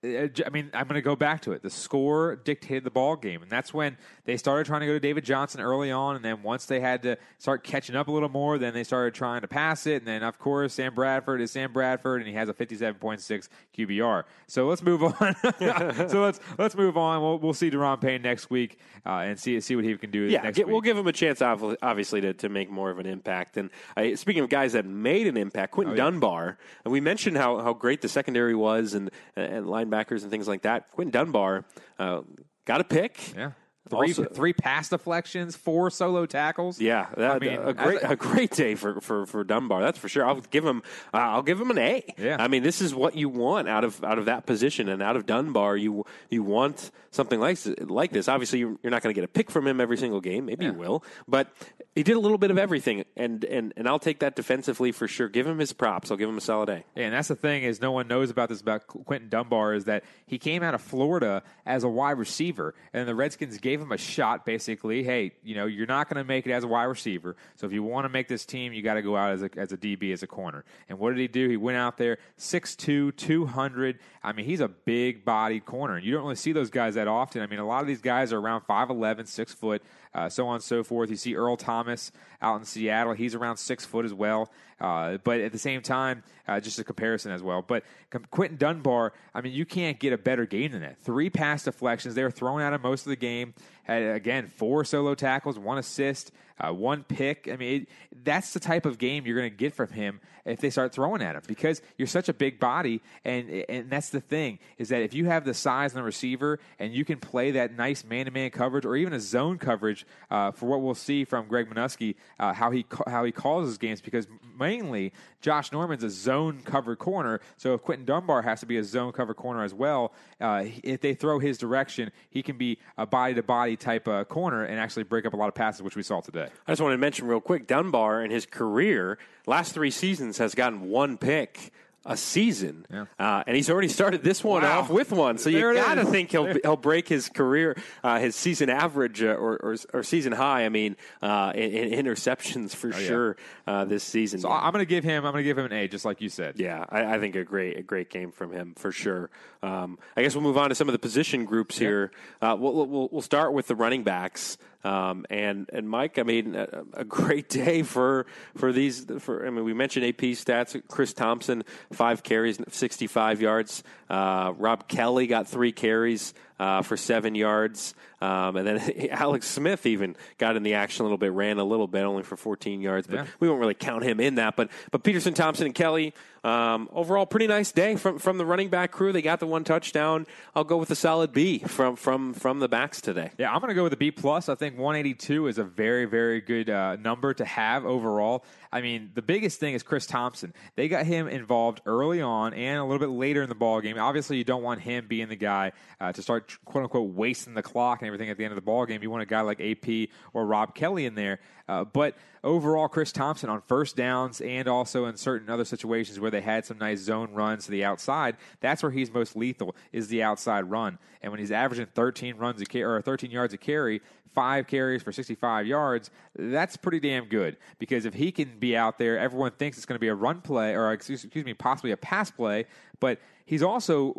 Uh, I mean, I'm going to go back to it. The score dictated the ball game, and that's when they started trying to go to David Johnson early on, and then once they had to start catching up a little more, then they started trying to pass it, and then of course Sam Bradford is Sam Bradford, and he has a 57.6 QBR. So let's move on. *laughs* so let's let's move on. We'll, we'll see Da'Ron Payne next week uh, and see see what he can do. Yeah, next get, week. we'll give him a chance, obviously, to, to make more of an impact. And I, speaking of guys that made an impact, Quinton Oh, yeah. Dunbar, and we mentioned how, how great the secondary was and, and linebackers and things like that. Quinton Dunbar uh, got a pick. Yeah. Three, Also- three pass deflections, four solo tackles. Yeah, that, I mean, a great a- a, great day for, for, for Dunbar. That's for sure. I'll give him uh, I'll give him an A. Yeah. I mean, this is what you want out of out of that position and out of Dunbar. You you want something like like this. Obviously, you're, you're not going to get a pick from him every single game. Maybe you will, but he did a little bit of everything, and and and I'll take that defensively for sure. Give him his props. I'll give him a solid A. Yeah, and that's the thing is no one knows about this about Quinton Dunbar is that he came out of Florida as a wide receiver, and the Redskins gave him a shot. Basically, hey, you know you're not going to make it as a wide receiver, so if you want to make this team, you got to go out as a as a DB as a corner. And what did he do? He went out there 6'2", 200. I mean, he's a big bodied corner, and you don't really see those guys that often. I mean, a lot of these guys are around 5'11", 6 foot. Uh, so on and so forth. You see Earl Thomas out in Seattle; he's around six foot as well. Uh, but at the same time, uh, just a comparison as well. But Quinton Dunbar, I mean, you can't get a better game than that. Three pass deflections; they were thrown out of most of the game. Had again four solo tackles, one assist, uh, one pick. I mean, it, that's the type of game you're going to get from him if they start throwing at him because you're such a big body, and and that's the thing is that if you have the size and the receiver, and you can play that nice man-to-man coverage or even a zone coverage uh, for what we'll see from Greg Manusky, uh, how he how he calls his games because mainly Josh Norman's a zone covered corner, so if Quinton Dunbar has to be a zone covered corner as well, uh, if they throw his direction, he can be a body to body type uh, corner and actually break up a lot of passes, which we saw today. I just want to mention real quick Dunbar in his career, last three seasons, has gotten one pick a season. Yeah. Uh, and he's already started this one Wow. off with one. So There you got to think he'll, he'll break his career, uh, his season average uh, or, or, or season high, I mean, uh, in, in interceptions for Oh, yeah. sure uh, this season. So I'm going to give him I'm going to give him an A, just like you said. Yeah, I, I think a great a great game from him for sure. Um, I guess we'll move on to some of the position groups here. Uh, we'll, we'll we'll start with the running backs. Um, and and Mike, I mean, a, a great day for for these. For I mean, we mentioned AP stats. Chris Thompson, five carries, sixty five yards. Uh, Rob Kelley got three carries uh, for seven yards. Um, and then *laughs* Alex Smith even got in the action a little bit, ran a little bit, only for 14 yards. But Yeah. we won't really count him in that. But but Peterson, Thompson, and Kelley, um, overall, pretty nice day from from the running back crew. They got the one touchdown. I'll go with a solid B from from from the backs today. Yeah, I'm going to go with a B plus. I think 182 is a very, very good uh, number to have overall. I mean, the biggest thing is Chris Thompson. They got him involved early on and a little bit later in the ball game. Obviously, you don't want him being the guy uh, to start quote unquote wasting the clock and everything at the end of the ball game. You want a guy like AP or Rob Kelley in there. Uh, but overall, Chris Thompson on first downs and also in certain other situations where they had some nice zone runs to the outside, that's where he's most lethal is the outside run. And when he's averaging 13 runs a or 13 yards a carry, five carries for 65 yards, that's pretty damn good. Because if he can be out there, everyone thinks it's going to be a run play or excuse, excuse me, possibly a pass play, but he's also,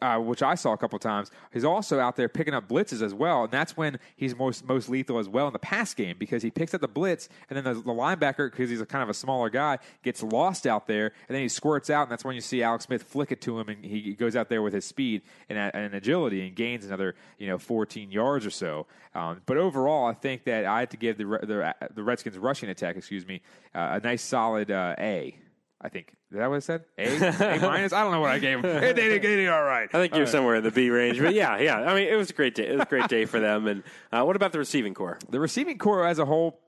uh, which I saw a couple times, he's also out there picking up blitzes as well, and that's when he's most most lethal as well in the pass game because he picks up the blitz, and then the, the linebacker, because he's a kind of a smaller guy, gets lost out there, and then he squirts out, and that's when you see Alex Smith flick it to him, and he goes out there with his speed and, and agility and gains another you know 14 yards or so. Um, but overall, I think that I had to give the the, the Redskins rushing attack, excuse me, uh, a nice solid uh, A. I think. Is that what I said? A, A *laughs* minus? I don't know what I gave him. They did, it did all right. I think you're somewhere in the B range, but yeah, yeah. I mean, it was a great day. It was a great day for them. And uh, what about the receiving corps? The receiving corps as a whole,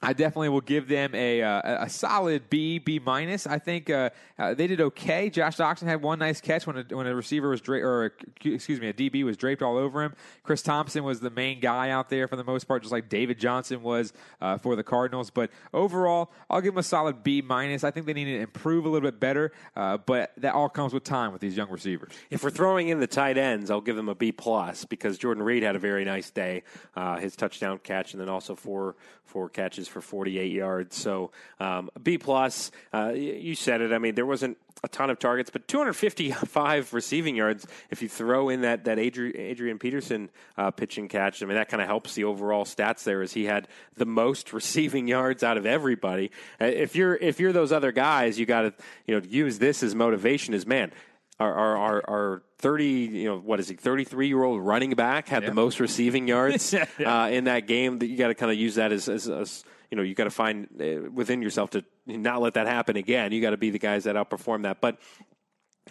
I definitely will give them a uh, a solid B B minus. I think uh, uh, they did okay. Josh Doctson had one nice catch when a, when a receiver was dra- or a, excuse me a DB was draped all over him. Chris Thompson was the main guy out there for the most part, just like David Johnson was uh, for the Cardinals. But overall, I'll give them a solid B minus. I think they need to improve a little bit better, uh, but that all comes with time with these young receivers. If we're throwing in the tight ends, I'll give them a B plus because Jordan Reed had a very nice day, uh, his touchdown catch, and then also four four catches for 48 yards. So um, B plus. Uh, you said it. I mean, there wasn't a ton of targets, but 255 *laughs* receiving yards. If you throw in that that Adrian, Adrian Peterson uh, pitching catch, I mean that kind of helps the overall stats there. As he had the most *laughs* receiving yards out of everybody. Uh, if you're if you're those other guys, you got to you know use this as motivation. As man, our our, our, our 30, you know, what is he, 33 year old running back had Yeah. the most receiving yards *laughs* yeah. Uh, in that game. That you got to kind of use that as, as, as you know, you got to find uh, within yourself to not let that happen again. You got to be the guys that outperform that. But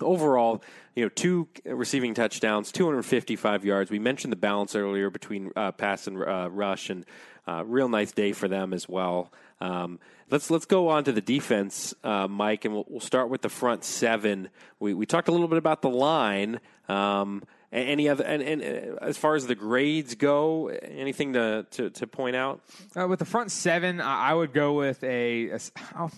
overall, you know, two receiving touchdowns, 255 yards. We mentioned the balance earlier between uh, pass and uh, rush, and uh, real nice day for them as well. Um, let's let's go on to the defense, uh, Mike, and we'll, we'll start with the front seven. We we talked a little bit about the line. Um, any other and, and uh, as far as the grades go, anything to to, to point out? Uh, with the front seven, I would go with a, a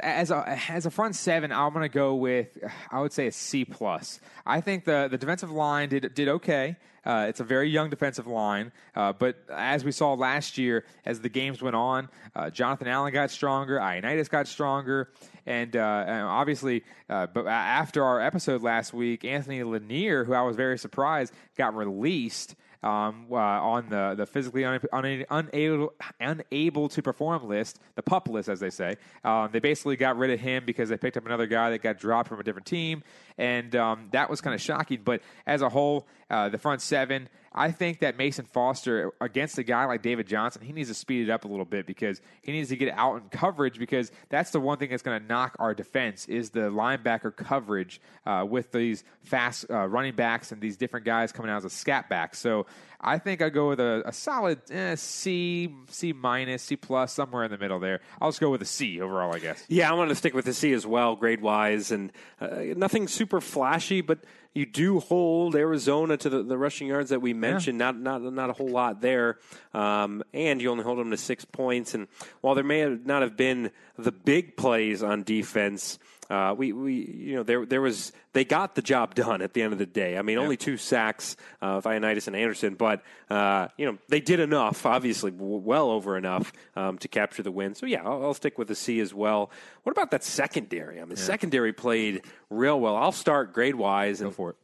as a as a front seven. I'm going to go with I would say a C plus. I think the the defensive line did did okay. Uh, it's a very young defensive line, uh, but as we saw last year, as the games went on, uh, Jonathan Allen got stronger, Ioannidis got stronger, and, uh, and obviously, uh, but after our episode last week, Anthony Lanier, who I was very surprised, got released um, uh, on the, the physically un, un, unable, unable to perform list, the pup list, as they say. Um, they basically got rid of him because they picked up another guy that got dropped from a different team, and um, that was kind of shocking. But as a whole, uh, the front seven, I think that Mason Foster against a guy like David Johnson, he needs to speed it up a little bit because he needs to get out in coverage because that's the one thing that's going to knock our defense is the linebacker coverage uh, with these fast uh, running backs and these different guys coming out as a scat back. So I think I go with a, a solid eh, C, C minus, C plus, somewhere in the middle there. I'll just go with a C overall, I guess. Yeah, I want to stick with the C as well, grade wise, and uh, nothing super flashy, but you do hold Arizona to the, the rushing yards that we mentioned. Not not not a whole lot there, um, and you only hold them to six points. And while there may have not have been the big plays on defense, uh, we we you know there there was they got the job done at the end of the day. I mean, only two sacks uh, of Ioannidis and Anderson, but uh, you know they did enough, obviously w- well over enough um, to capture the win. So yeah, I'll, I'll stick with the C as well. What about that secondary? I mean, secondary played real well. I'll start grade wise and for it.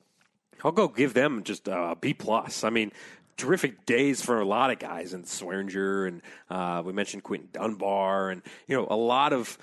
I'll go give them just a B plus. I mean, terrific days for a lot of guys, and Swearinger, and uh, we mentioned Quinton Dunbar, and you know a lot of.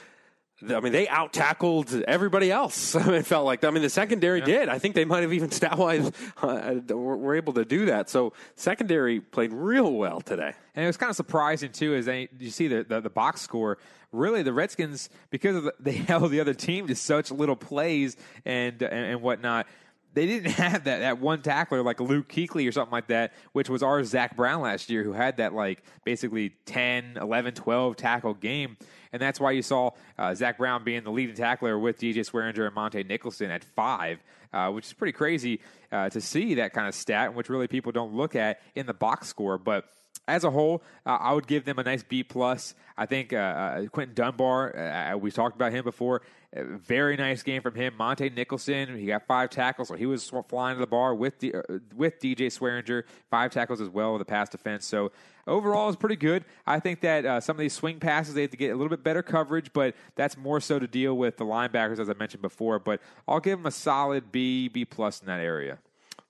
I mean, they out tackled everybody else. *laughs* it felt like. I mean, the secondary did. I think they might have even *laughs* stat wise uh, were able to do that. So secondary played real well today. And it was kind of surprising too, as they, you see the, the the box score. Really, the Redskins because of the, they *laughs* held the other team to such little plays and and, and whatnot. They didn't have that, that one tackler like Luke Kuechly or something like that, which was our Zach Brown last year, who had that like basically 10, 11, 12 tackle game. And that's why you saw uh, Zach Brown being the leading tackler with DJ Swearinger and Montae Nicholson at five, uh, which is pretty crazy uh, to see that kind of stat, which really people don't look at in the box score. But as a whole, uh, I would give them a nice B plus. I think uh, uh, Quinton Dunbar, uh, we talked about him before. Very nice game from him. Montae Nicholson, he got five tackles, so he was flying to the bar with the, uh, with DJ Swearinger, five tackles as well with the pass defense. So overall, it's pretty good. I think that uh, some of these swing passes they have to get a little bit better coverage, but that's more so to deal with the linebackers as I mentioned before. But I'll give them a solid B, B plus in that area.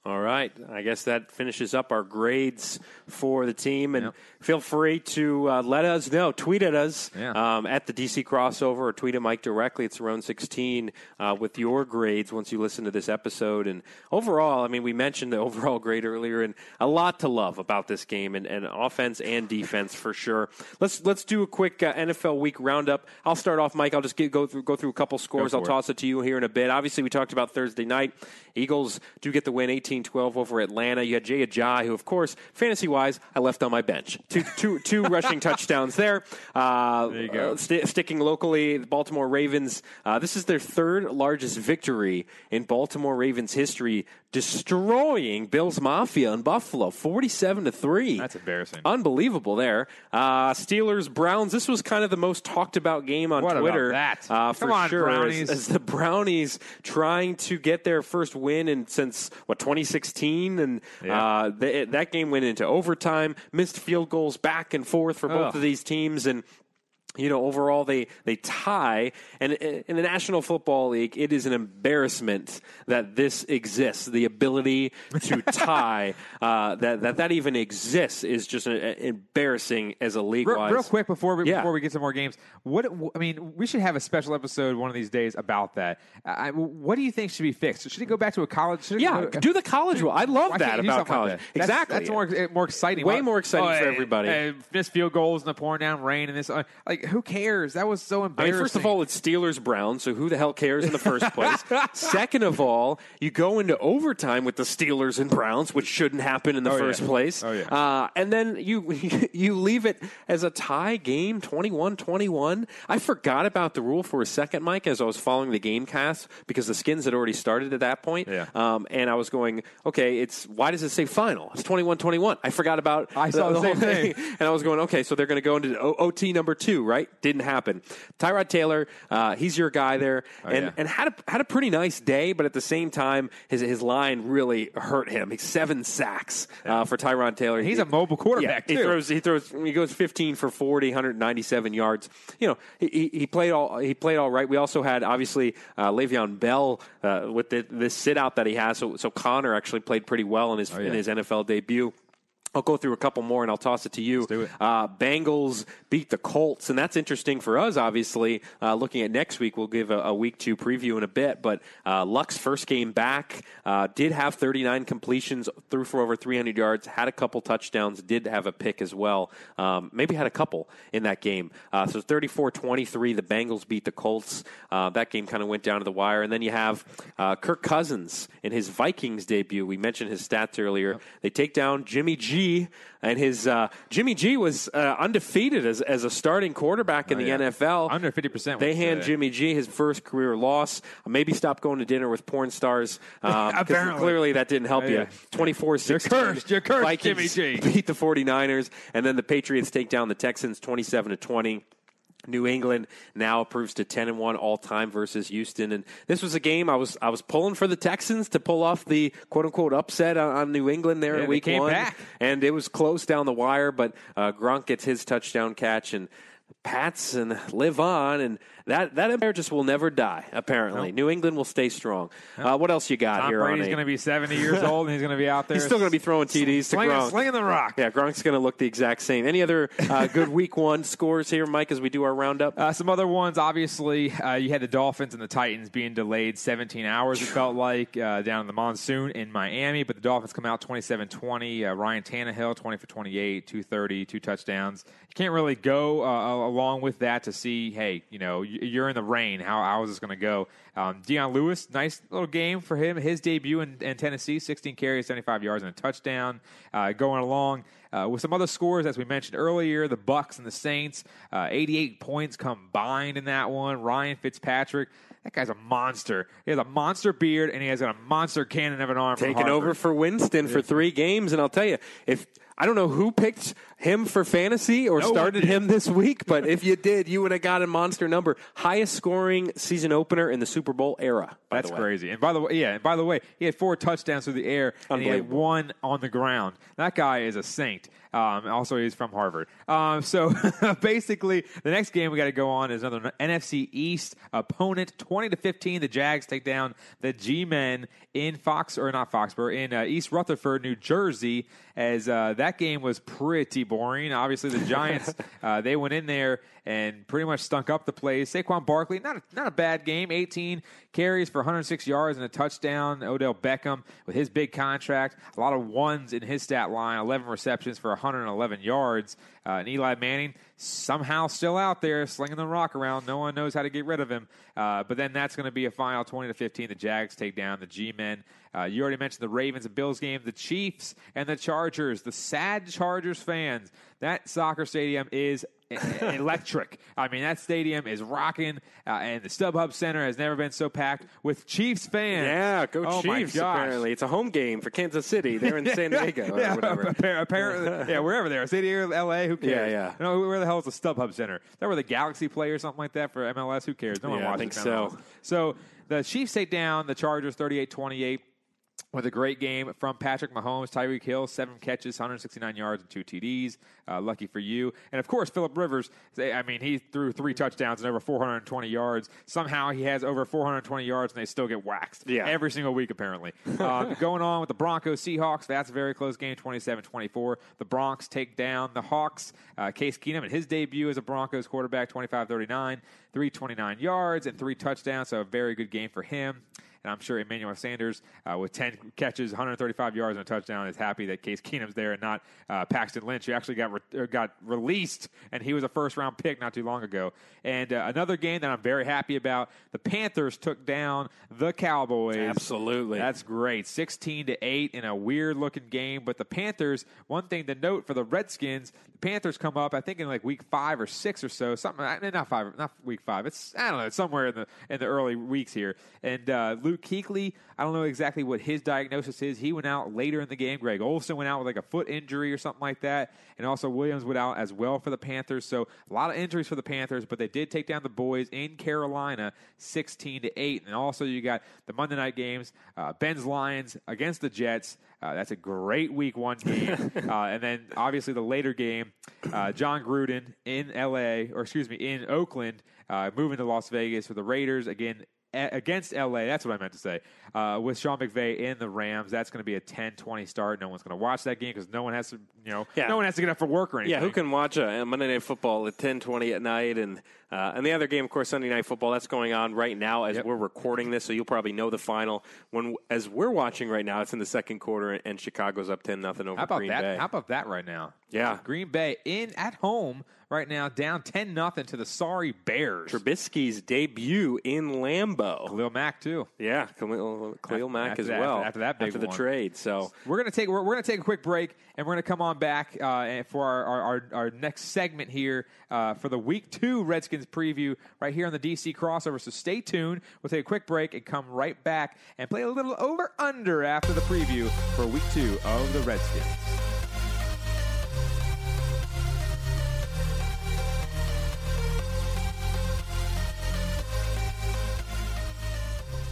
All right. I guess that finishes up our grades for the team. And feel free to uh, let us know. Tweet at us Yeah. um, at the DC crossover or tweet at Mike directly. It's around 16 uh, with your grades once you listen to this episode. And overall, I mean, we mentioned the *laughs* overall grade earlier, and a lot to love about this game, and, and offense and defense for sure. Let's let's do a quick uh, NFL week roundup. I'll start off, Mike. I'll just get, go through go through a couple scores. I'll it. toss it to you here in a bit. Obviously, we talked about Thursday night. Eagles do get the win 18 12 over Atlanta. You had Jay Ajayi, who, of course, fantasy wise, I left on my bench. Two, two, two *laughs* rushing touchdowns there. Uh, There you go. uh, sti- sticking locally, the Baltimore Ravens. Uh, this is their third largest victory in Baltimore Ravens history, destroying Bills Mafia in Buffalo, 47 to 3. That's embarrassing. Unbelievable there. Uh, Steelers, Browns. This was kind of the most talked about game on What about Twitter. that? Uh, for Come on, sure. as- Brownies. As, the Brownies trying to get their first win in since what 2016, and Yeah. uh, th- that game went into overtime. Missed field goals back and forth for both Ugh. of these teams, and you know, overall they they tie. And in the National Football League, it is an embarrassment that this exists. The ability to *laughs* tie, uh, that that that even exists, is just uh embarrassing as a league. Real, real quick before we Yeah. before we get to more games, what I mean, we should have a special episode one of these days about that. I, what do you think should be fixed? Should it go back to a college? Should Yeah, go- do the college rule. I love that can't you do about something like college. that? That's- Exactly. That's, more more exciting. Way more exciting for everybody. hey, missed field goals and the pouring down rain and this. uh, Like, who cares? That was so I embarrassing. mean, first of all, it's Steelers Browns, so who the hell cares in the first *laughs* place? Second of all, you go into overtime with the Steelers and Browns, which shouldn't happen in the Oh, first yeah. place. Oh, yeah. uh, and then you *laughs* you leave it as a tie game, 21-21. I forgot about the rule for a second, Mike, as I was following the game cast because the skins had already started at that point. Yeah. Um, and I was going, okay, it's why does it say final? It's 21-21. I forgot about I saw the whole same thing. *laughs* and I was going, okay, so they're going to go into O- OT number two, right? Didn't happen. Tyrod Taylor, uh, he's your guy there, and Oh, yeah. and had a had a pretty nice day, but at the same time, his his line really hurt him. He's seven sacks uh, for Tyrod Taylor. He's a mobile quarterback, yeah, He throws he throws he goes 15 for 40, 197 yards. You know, he, he- he played all he played all right. We also had obviously uh, Le'Veon Bell uh, with the, this sit out that he has. So so Conner actually played pretty well in his Oh, yeah. in his NFL debut. I'll go through a couple more and I'll toss it to you. do it. Uh, Bengals beat the Colts, and that's interesting for us, obviously. Uh, looking at next week, we'll give a, a week two preview in a bit. But uh, Luck's first game back uh, did have 39 completions, threw for over 300 yards, had a couple touchdowns, did have a pick as well. Um, maybe had a couple in that game. Uh, so 34 23, the Bengals beat the Colts. Uh, that game kind of went down to the wire. And then you have uh, Kirk Cousins in his Vikings debut. We mentioned his stats earlier. They take down Jimmy G, and his uh, Jimmy G was uh, undefeated as, as a starting quarterback in the Oh, yeah. NFL. Under 50%, They hand say. Jimmy G his first career loss. Maybe stop going to dinner with porn stars. *laughs* Um, Apparently. clearly that didn't help Oh, you. yeah. 24 16. You're cursed. You're cursed, Vikings Jimmy G. beat the 49ers, and then the Patriots take down the Texans 27 to 20. New England now improves to ten and one all time versus Houston, and this was a game I was I was pulling for the Texans to pull off the quote unquote upset on, on New England there Yeah, in week one, back. and it was close down the wire, but uh, Gronk gets his touchdown catch and. Pats and live on, and that that empire just will never die. Apparently, New England will stay strong. Uh, what else you got Tom here? Brady's going to be 70 years old and he's going to be out *laughs* there. He's still going to be throwing TDs to slinging, Gronk. slinging the rock. Yeah, Gronk's going to look the exact same. Any other uh, *laughs* good Week One scores here, Mike? As we do our roundup. Uh, some other ones, obviously, uh, you had the Dolphins and the Titans being delayed 17 hours, it felt like, uh, down in the monsoon in Miami. But the Dolphins come out 27 20. Uh, Ryan Tannehill, 20 for 28, 230, two touchdowns. You can't really go uh, along with that to see, hey, you know, you're in the rain. How, how is this going to go? Um, Dion Lewis, nice little game for him. His debut in, in Tennessee, 16 carries, 75 yards, and a touchdown. Uh, going along uh, with some other scores, as we mentioned earlier, the Bucks and the Saints, uh, 88 points combined in that one. Ryan Fitzpatrick, that guy's a monster. He has a monster beard and he has got a monster cannon of an arm. Taking over for Winston for three games, and I'll tell you, if I don't know who picked him for fantasy or No started him this week, but if you did, you would have got a monster number, highest scoring season opener in the Super Bowl era. That's crazy. And by the way, yeah, and by the way, he had four touchdowns through the air and he had one on the ground. That guy is a saint. Um, also, he's from Harvard. Um, so *laughs* basically, the next game we got to go on is another NFC East opponent. Twenty to fifteen, the Jags take down the G-men in Fox or not Foxborough in uh, East Rutherford, New Jersey. As uh, that game was pretty boring. Obviously, the Giants *laughs* uh, they went in there and pretty much stunk up the place. Saquon Barkley, not a, not a bad game. 18 carries for 106 yards and a touchdown. Odell Beckham with his big contract, a lot of ones in his stat line. 11 receptions for 111 yards. Uh, and Eli Manning somehow still out there slinging the rock around. No one knows how to get rid of him. Uh, but then that's going to be a final 20 to 15. The Jags take down the G-men. Uh, you already mentioned the Ravens and Bills game, the Chiefs and the Chargers, the sad Chargers fans. That soccer stadium is *laughs* electric. I mean, that stadium is rocking, uh, and the StubHub Center has never been so packed with Chiefs fans. Yeah, go oh Chiefs! Apparently, it's a home game for Kansas City. *laughs* They're in San Diego yeah, or whatever. *laughs* Apparently, yeah, wherever they are, City or L.A. Who cares? Yeah, yeah. No, where the hell is the StubHub Center? Is that where the Galaxy play or something like that for MLS? Who cares? No one Yeah, I watches think so. MLS. So the Chiefs take down the Chargers 38-28 with a great game from Patrick Mahomes, Tyreek Hill, seven catches, 169 yards, and two TDs. Uh, lucky for you. And of course, Philip Rivers. I mean, he threw three touchdowns and over 420 yards. Somehow he has over 420 yards, and they still get waxed. Yeah. every single week apparently. uh, *laughs* going on with the Broncos, Seahawks. That's a very close game, 27-24. The Bronx take down the Hawks. Uh, Case Keenum in his debut as a Broncos quarterback, 25-39, 329 yards and three touchdowns. So a very good game for him. And I'm sure Emmanuel Sanders, uh, with 10 catches, 135 yards, and a touchdown, is happy that Case Keenum's there and not uh, Paxton Lynch, who actually got re- uh, got released, and he was a first round pick not too long ago. And uh, another game that I'm very happy about: the Panthers took down the Cowboys. Absolutely. that's great. 16 to eight in a weird looking game, but the Panthers. One thing to note for the Redskins: the Panthers come up, I think, in like week five or six or so, something. Not five, not week five. It's I don't know, it's somewhere in the in the early weeks here. And uh, Luke Kuechly, I don't know exactly what his diagnosis is. He went out later in the game. Greg Olsen went out with like a foot injury or something like that, and also Williams went out as well for the Panthers. So a lot of injuries for the Panthers, but they did take down the boys in Carolina, sixteen to eight. And also you got the Monday night games, uh, Ben's Lions against the Jets. Uh, that's a great week one *laughs* game, uh, and then obviously the later game, uh, Jon Gruden in L.A. or excuse me in Oakland, uh, moving to Las Vegas for the Raiders again against LA. That's what I meant to say. Uh, with Sean McVay in the Rams, that's going to be a 10-20 start. No one's going to watch that game because no one has to, you know, Yeah. no one has to get up for work or anything. Yeah, who can watch a, Monday Night Football at ten twenty at night, and uh, and the other game, of course, Sunday Night Football. That's going on right now as Yep. we're recording this, so you'll probably know the final when as we're watching right now. It's in the second quarter, and Chicago's up ten nothing over How about Green that? Bay. How about that right now? Yeah. Green Bay in at home right now, down ten nothing to the sorry Bears. Trubisky's debut in Lambeau. Khalil Mack too. Yeah, Khalil, Khalil Mack After as that- well after that big after the one. trade. So We're gonna take we're, we're gonna take a quick break and we're gonna come on back uh, for our, our, our, our next segment here uh, for the week two Redskins preview right here on the DC crossover. So stay tuned. We'll take a quick break and come right back and play a little over under after the preview for week two of the Redskins.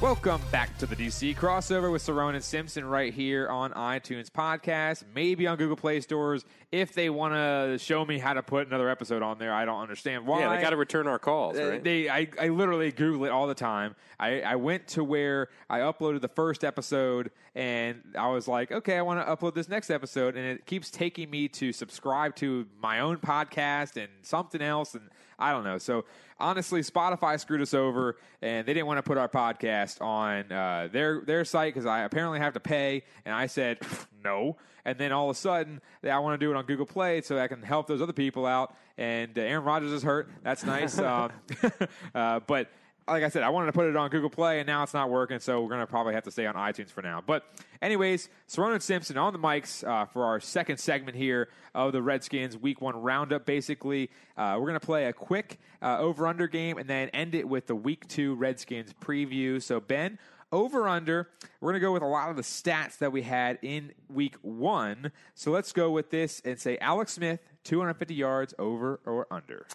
Welcome back to the DC crossover with Cerrone and Simpson right here on iTunes podcast, maybe on Google Play stores. If they want to show me how to put another episode on there, I don't understand why. yeah, they got to return our calls, Uh, right? They, I, I literally Google it all the time. I, I went to where I uploaded the first episode, and I was like, okay, I want to upload this next episode, and it keeps taking me to subscribe to my own podcast and something else, and I don't know. So honestly, Spotify screwed us over, and they didn't want to put our podcast on uh, their their site because I apparently have to pay, and I said *laughs* no. And then all of a sudden, I want to do it on Google Play so I can help those other people out. And uh, Aaron Rodgers is hurt. That's nice. *laughs* um, *laughs* uh, but like I said, I wanted to put it on Google Play, and now it's not working, so we're to probably have to stay on iTunes for now. But, anyways, Cerrone and Simpson on the mics uh, for our second segment here of the Redskins Week One roundup. Basically, uh, we're to play a quick uh, over/under game, and then end it with the Week Two Redskins preview. So, Ben. Over under, we're going to go with a lot of the stats that we had in week one. So let's go with this and say Alex Smith, 250 yards, over or under.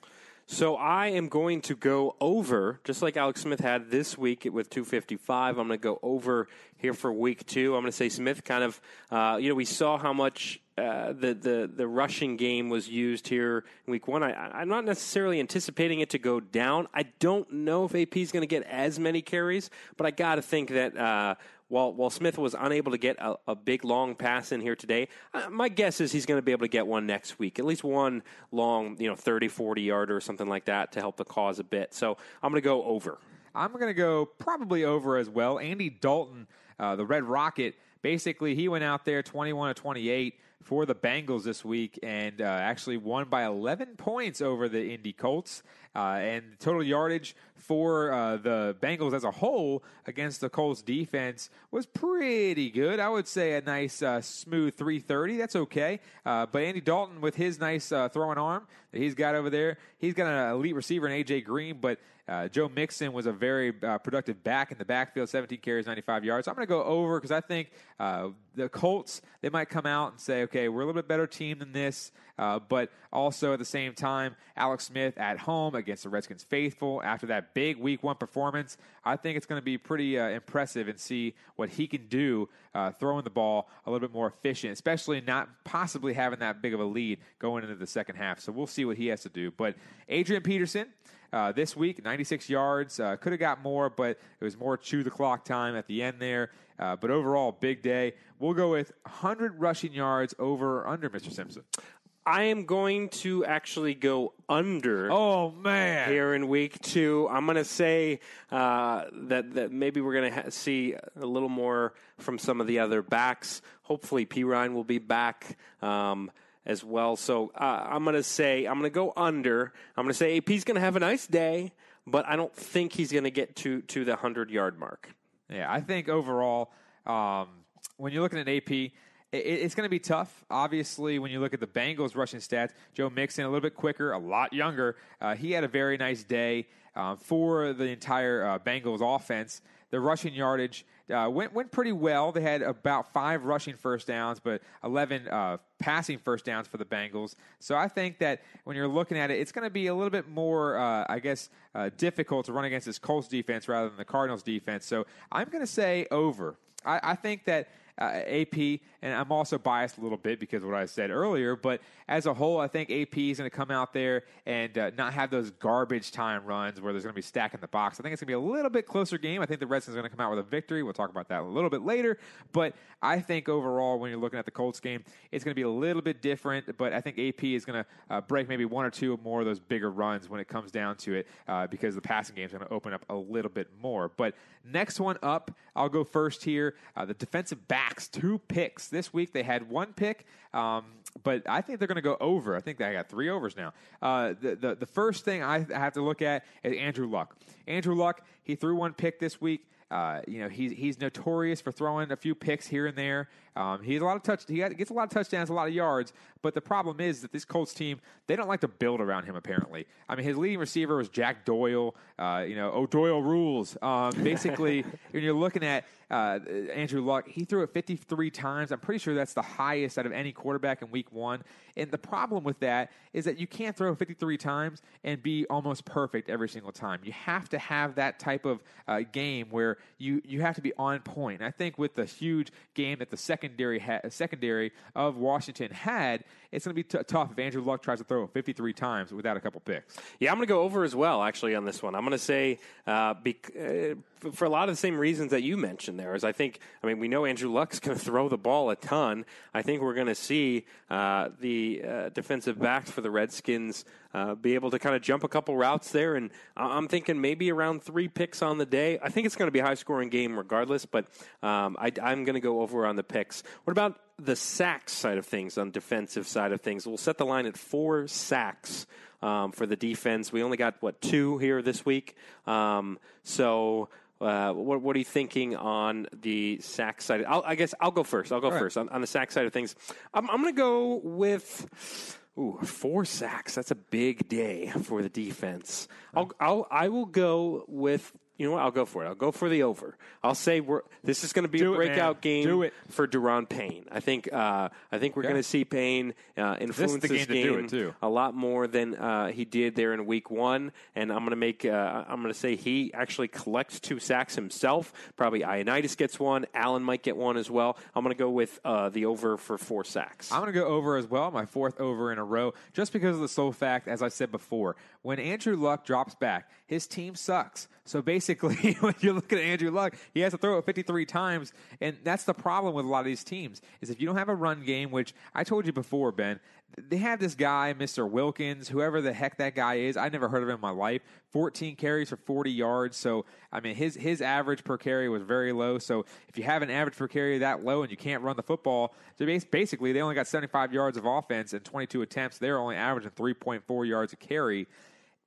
So I am going to go over, just like Alex Smith had this week with 255. I'm going to go over here for week two. I'm going to say Smith kind of, uh, you know, we saw how much uh, the, the the rushing game was used here in week one. I, I'm not necessarily anticipating it to go down. I don't know if AP is going to get as many carries, but I got to think that uh, while while Smith was unable to get a, a big long pass in here today, uh, my guess is he's going to be able to get one next week, at least one long, you know, 30, 40 yarder or something like that to help the cause a bit. So I'm going to go over. I'm going to go probably over as well. Andy Dalton, uh, the Red Rocket, basically he went out there 21 to 28 for the Bengals this week and uh, actually won by 11 points over the Indy Colts. Uh, and total yardage for uh, the Bengals as a whole against the Colts defense was pretty good. I would say a nice, uh, smooth 330. That's okay. Uh, but Andy Dalton, with his nice uh, throwing arm that he's got over there, he's got an elite receiver in AJ Green. But Joe Mixon was a very productive back in the backfield, 17 carries, 95 yards. So I'm going to go over because I think the Colts they might come out and say, okay, we're a little bit better team than this. But also at the same time, Alex Smith at home against the Redskins faithful after that big Week One performance. I think it's going to be pretty uh, impressive and see what he can do uh, throwing the ball a little bit more efficient, especially not possibly having that big of a lead going into the second half. So we'll see what he has to do. But Adrian Peterson. Uh, this week, 96 yards. Uh, could have got more, but it was more chew the clock time at the end there. Uh, but overall, big day. We'll go with 100 rushing yards over or under Mr. Simpson. I am going to actually go under. Oh man! Here in week two, I'm going to say uh, that that maybe we're going to ha- see a little more from some of the other backs. Hopefully, Perine will be back. Um, as well. So uh, I'm going to say I'm going to go under. I'm going to say AP's going to have a nice day, but I don't think he's going to get to to the hundred yard mark. Yeah, I think overall, um, when you're looking at AP, it's going to be tough. Obviously, when you look at the Bengals rushing stats, Joe Mixon a little bit quicker, a lot younger. Uh, he had a very nice day uh, for the entire uh, Bengals offense. The rushing yardage uh, went went pretty well. They had about five rushing first downs, but eleven uh, passing first downs for the Bengals. So I think that when you're looking at it, it's going to be a little bit more, uh, I guess, difficult to run against this Colts defense rather than the Cardinals defense. So I'm going to say over. I, I think that uh, AP, and I'm also biased a little bit because of what I said earlier. But as a whole, I think AP is going to come out there and uh, not have those garbage time runs where there's going to be stacking the box. I think it's going to be a little bit closer game. I think the Redskins are going to come out with a victory. We'll talk about that a little bit later. But I think overall, when you're looking at the Colts game, it's going to be a little bit different. But I think AP is going to uh, break maybe one or two more of those bigger runs when it comes down to it uh, because the passing game is going to open up a little bit more. But next one up, I'll go first here. Uh, the defensive two picks this week. They had one pick, um, but I think they're going to go over. I think they got three overs now. Uh, the, the the first thing I have to look at is Andrew Luck. Andrew Luck, he threw one pick this week. Uh, you know, he's he's notorious for throwing a few picks here and there. Um, he has a lot of touch. He gets a lot of touchdowns, a lot of yards. But the problem is that this Colts team they don't like to build around him. Apparently, I mean, his leading receiver was Jack Doyle. Uh, you know, O'Doyle rules. Um, basically, *laughs* when you're looking at uh, Andrew Luck, he threw it 53 times. I'm pretty sure that's the highest out of any quarterback in Week One. And the problem with that is that you can't throw 53 times and be almost perfect every single time. You have to have that type of uh, game where you you have to be on point. And I think with the huge game that the secondary ha- secondary of Washington had, it's going to be t- tough if Andrew Luck tries to throw 53 times without a couple picks. Yeah, I'm going to go over as well. Actually, on this one, I'm going to say uh, bec- uh, for a lot of the same reasons that you mentioned. There is, I think, I mean, we know Andrew Luck's *laughs* going to throw the ball a ton. I think we're going to see uh, the uh, defensive backs for the Redskins uh, be able to kind of jump a couple routes there. And I'm thinking maybe around three picks on the day. I think it's going to be a high scoring game regardless, but um, I, I'm going to go over on the picks. What about the sacks side of things, on defensive side of things? We'll set the line at four sacks. Um, for the defense, we only got what two here this week. Um, so uh, what, what, are you thinking on the sack side? I'll, i guess I'll go first. I'll go All first right. on, on, the sack side of things. I'm, I'm going to go with Ooh, four sacks. That's a big day for the defense. I'll, I'll I will go with you know what? I'll go for it. I'll go for the over. I'll say we're, this is going to be Do a it, breakout man. game Do it. for Da'Ron Payne. I think uh, I think we're Yeah. going to see Payne uh, influence the this game to do it, too. a lot more than uh, he did there in Week One. And I'm going to make uh, I'm going to say he actually collects two sacks himself. Probably Ioannidis gets one. Allen might get one as well. I'm going to go with uh, the over for four sacks. I'm going to go over as well, my fourth over in a row, just because of the sole fact, as I said before, when Andrew Luck drops back, his team sucks. So basically, *laughs* when you look at Andrew Luck, he has to throw it 53 times, and that's the problem with a lot of these teams. Is if you don't have a run game, which I told you before, Ben, they have this guy, Mr. Wilkins, whoever the heck that guy is. I never heard of him in my life. 14 carries for 40 yards. So I mean, his his average per carry was very low. So if you have an average per carry that low and you can't run the football, so basically they only got 75 yards of offense and 22 attempts. They're only averaging 3.4 yards a carry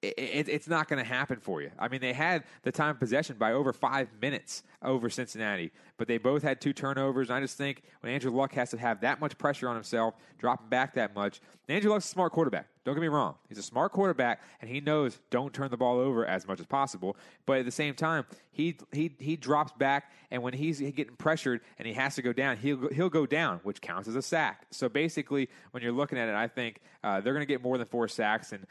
it, it, it's not going to happen for you. I mean, they had the time possession by over five minutes over Cincinnati, but they both had two turnovers. And I just think when Andrew Luck has to have that much pressure on himself, dropping back that much, Andrew Luck's a smart quarterback. Don't get me wrong. He's a smart quarterback, and he knows don't turn the ball over as much as possible. But at the same time, he he he drops back, and when he's getting pressured and he has to go down, he'll he'll go down, which counts as a sack. So basically, when you're looking at it, I think uh, they're going to get more than four sacks, and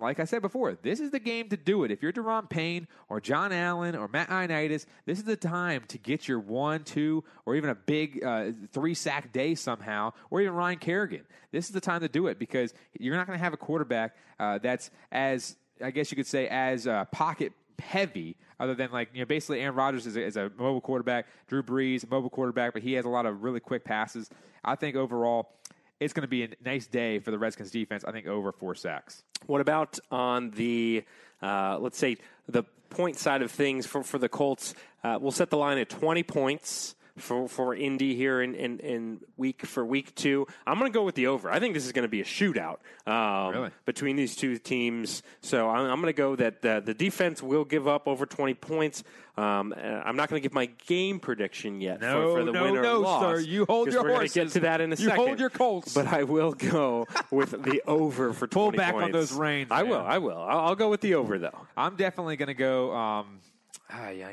like I said before, this is the game to do it. If you're Da'Ron Payne or John Allen or Matt Ioannidis, this is the time to get your one, two, or even a big uh, three sack day somehow, or even Ryan Kerrigan. This is the time to do it because you're not going to have a quarterback uh, that's as, I guess you could say, as uh, pocket heavy, other than like you know basically Aaron Rodgers is a, is a mobile quarterback, Drew Brees mobile quarterback, but he has a lot of really quick passes. I think overall. It's going to be a nice day for the Redskins defense. I think over four sacks. What about on the, uh, let's say, the point side of things for, for the Colts? Uh, we'll set the line at 20 points for, for Indy here in, in, in week for week two. I'm going to go with the over. I think this is going to be a shootout um, Really? between these two teams. So I'm, I'm going to go that the, the defense will give up over 20 points. Um, uh, I'm not going to give my game prediction yet No, for, for the no, win or no, loss. sir. You hold your we're horses. get to that in a You second. hold your Colts. But I will go *laughs* with the over for 20 Pull back on those reins, I man. will. I will. I'll, I'll go with the over though. I'm definitely going to go. Um, yeah,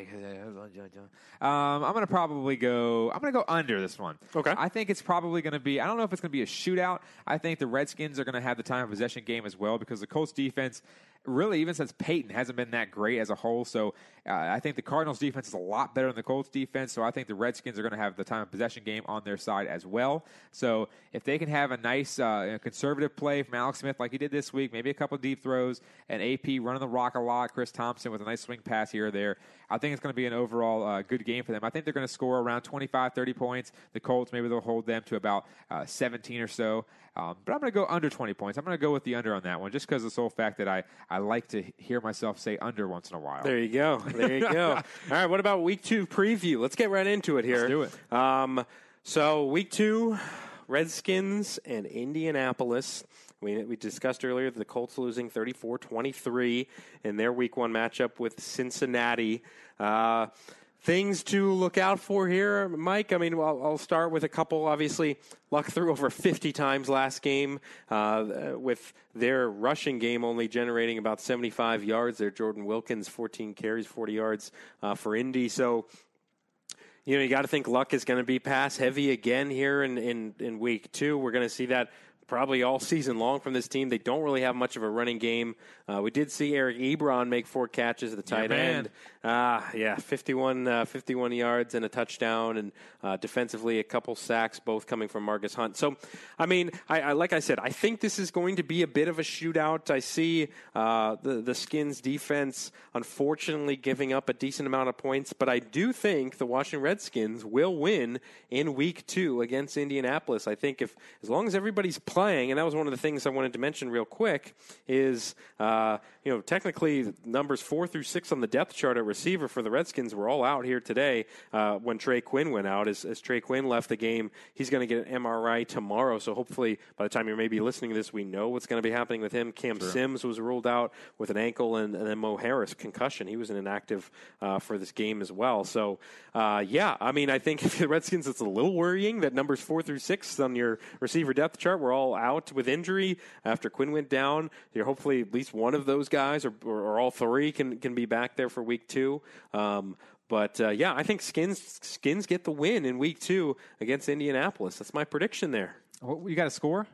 um, I'm going to probably go. I'm going to go under this one. Okay. I think it's probably going to be. I don't know if it's going to be a shootout. I think the Redskins are going to have the time of possession game as well because the Colts defense. Really, even since Peyton hasn't been that great as a whole, so uh, I think the Cardinals' defense is a lot better than the Colts' defense. So I think the Redskins are going to have the time of possession game on their side as well. So if they can have a nice uh, conservative play from Alex Smith like he did this week, maybe a couple deep throws, and AP running the rock a lot, Chris Thompson with a nice swing pass here or there, I think it's going to be an overall uh, good game for them. I think they're going to score around 25, 30 points. The Colts, maybe they'll hold them to about uh, 17 or so. Um, but I'm going to go under 20 points. I'm going to go with the under on that one just because of the sole fact that I, I like to hear myself say under once in a while. There you go. There you go. *laughs* All right. What about week two preview? Let's get right into it here. Let's do it. Um, so week two, Redskins and Indianapolis. We, we discussed earlier the Colts losing 34-23 in their week one matchup with Cincinnati. Uh, things to look out for here, Mike. I mean, I'll, I'll start with a couple. Obviously, Luck threw over 50 times last game, uh, with their rushing game only generating about 75 yards. Their Jordan Wilkins, 14 carries, 40 yards uh, for Indy. So, you know, you got to think Luck is going to be pass heavy again here in, in, in week two. We're going to see that probably all season long from this team. They don't really have much of a running game. Uh, we did see Eric Ebron make four catches at the tight man. end. Uh, yeah, 51, uh, 51 yards and a touchdown, and uh, defensively a couple sacks, both coming from Margus Hunt. So, I mean, I, I, like I said, I think this is going to be a bit of a shootout. I see uh, the the Skins defense unfortunately giving up a decent amount of points, but I do think the Washington Redskins will win in Week Two against Indianapolis. I think if as long as everybody's playing, and that was one of the things I wanted to mention real quick, is uh, you know technically numbers four through six on the depth chart at receiver for the Redskins were all out here today. Uh, when Trey Quinn went out, as, as Trey Quinn left the game, he's going to get an MRI tomorrow. So hopefully, by the time you're maybe listening to this, we know what's going to be happening with him. Cam Sims was ruled out with an ankle, and, and then Mo Harris concussion. He was inactive uh, for this game as well. So uh, yeah, I mean, I think *laughs* if the Redskins, it's a little worrying that numbers four through six on your receiver depth chart were all all out with injury after Quinn went down. You're hopefully at least one of those guys or, or, or all three can can be back there for week two. Um, but uh, yeah, I think Skins Skins get the win in week two against Indianapolis. That's my prediction there. What, you got a score?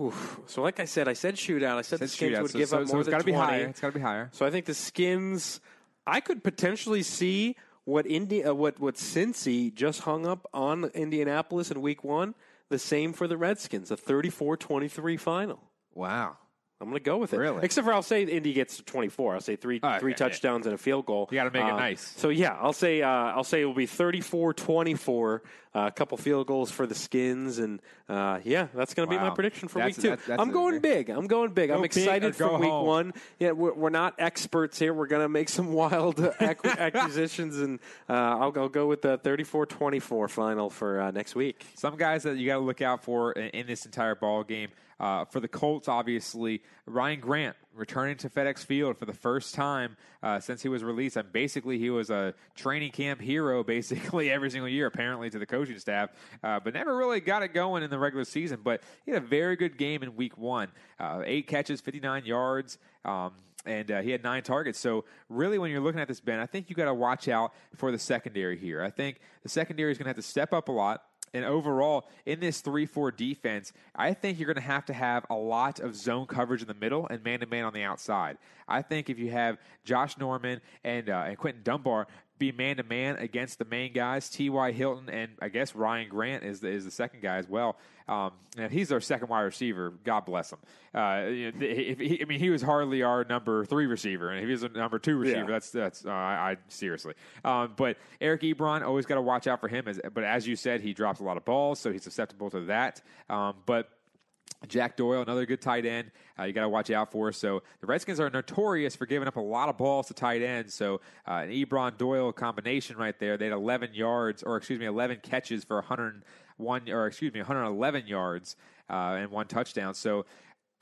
Oof. So, like I said, I said shootout. I said, the Skins shootout, would so- give so- up so more it's than gotta be higher. It's gotta be higher. So I think the Skins. I could potentially see what Indi- uh, what what Cincy just hung up on Indianapolis in Week One. The same for the Redskins, a 34-23 final. Wow. I'm going to go with it. Really? Except for I'll say Indy gets to 24. I'll say three Oh, three yeah, touchdowns and a field goal. You gotta make it Um, nice. So yeah, I'll say uh, I'll say it will be 34-24. uh, a couple field goals for the Skins, and uh, yeah, that's going to be my prediction for That's- week two. that's- that's I'm going big. I'm going big. Go I'm excited for week home. one. Yeah, we're, we're not experts here. We're going to make some wild *laughs* acquisitions, and uh, I'll, I'll go with the 34-24 final for uh, next week. Some guys that you got to look out for in, in this entire ball game. Uh, for the Colts, obviously, Ryan Grant returning to FedEx Field for the first time uh, since he was released. And basically, he was a training camp hero *laughs* basically every single year, apparently, to the coaching staff, uh, but never really got it going in the regular season. But he had a very good game in week one uh, eight catches, 59 yards. Um, and uh, he had nine targets. So really, when you're looking at this, Ben, I think you got to watch out for the secondary here. I think the secondary is going to have to step up a lot. And overall, in this 3 4 defense, I think you're going to have to have a lot of zone coverage in the middle and man to man on the outside. I think if you have Josh Norman and, uh, and Quinton Dunbar be man to man against the main guys, T.Y. Hilton, and I guess Ryan Grant is the, is the second guy as well. Um, and he's our second wide receiver. God bless him. Uh, you know, if he, I mean, he was hardly our number three receiver, and if he was a number two receiver, Yeah. that's that's uh, I, I seriously. Um, but Eric Ebron always got to watch out for him. As, but as you said, he drops a lot of balls, so he's susceptible to that. Um, but Jack Doyle, another good tight end, uh, you got to watch out for. So the Redskins are notorious for giving up a lot of balls to tight ends. So uh, an Ebron Doyle combination right there. They had 11 yards, or excuse me, 11 catches for 101, or excuse me, 111 yards uh, and one touchdown. So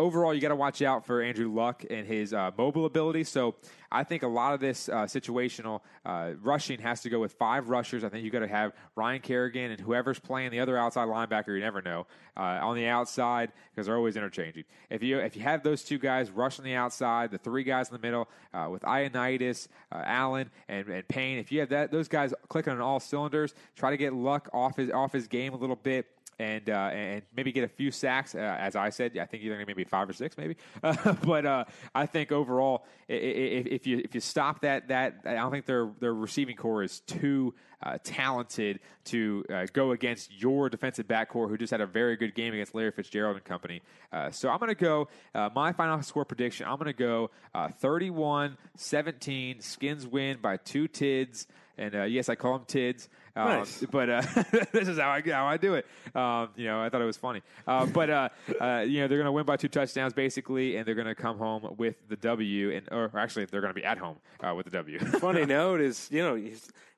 overall, you got to watch out for Andrew Luck and his uh, mobile ability. So I think a lot of this uh, situational uh, rushing has to go with five rushers. I think you got to have Ryan Kerrigan and whoever's playing the other outside linebacker. You never know uh, on the outside because they're always interchanging. If you if you have those two guys rushing the outside, the three guys in the middle uh, with Ioannidis, uh, Allen, and, and Payne. If you have that those guys clicking on all cylinders, try to get Luck off his off his game a little bit and uh, and maybe get a few sacks. Uh, as I said, I think either maybe five or six, maybe. *laughs* Uh, but I think overall, if, if you if you stop that that I don't think their their receiving corps is too uh, talented to uh, go against your defensive back corps, who just had a very good game against Larry Fitzgerald and company. Uh, so I'm going to go my final score prediction. I'm going to go uh, 31-17. Skins win by two tids. And yes, I call them tids. Um, Nice. but uh, *laughs* this is how I how I do it. Um, you know, I thought it was funny. Uh, but uh, uh, you know, they're going to win by two touchdowns basically, and they're going to come home with the W. And or actually, they're going to be at home uh, with the W. *laughs* Funny note is, you know,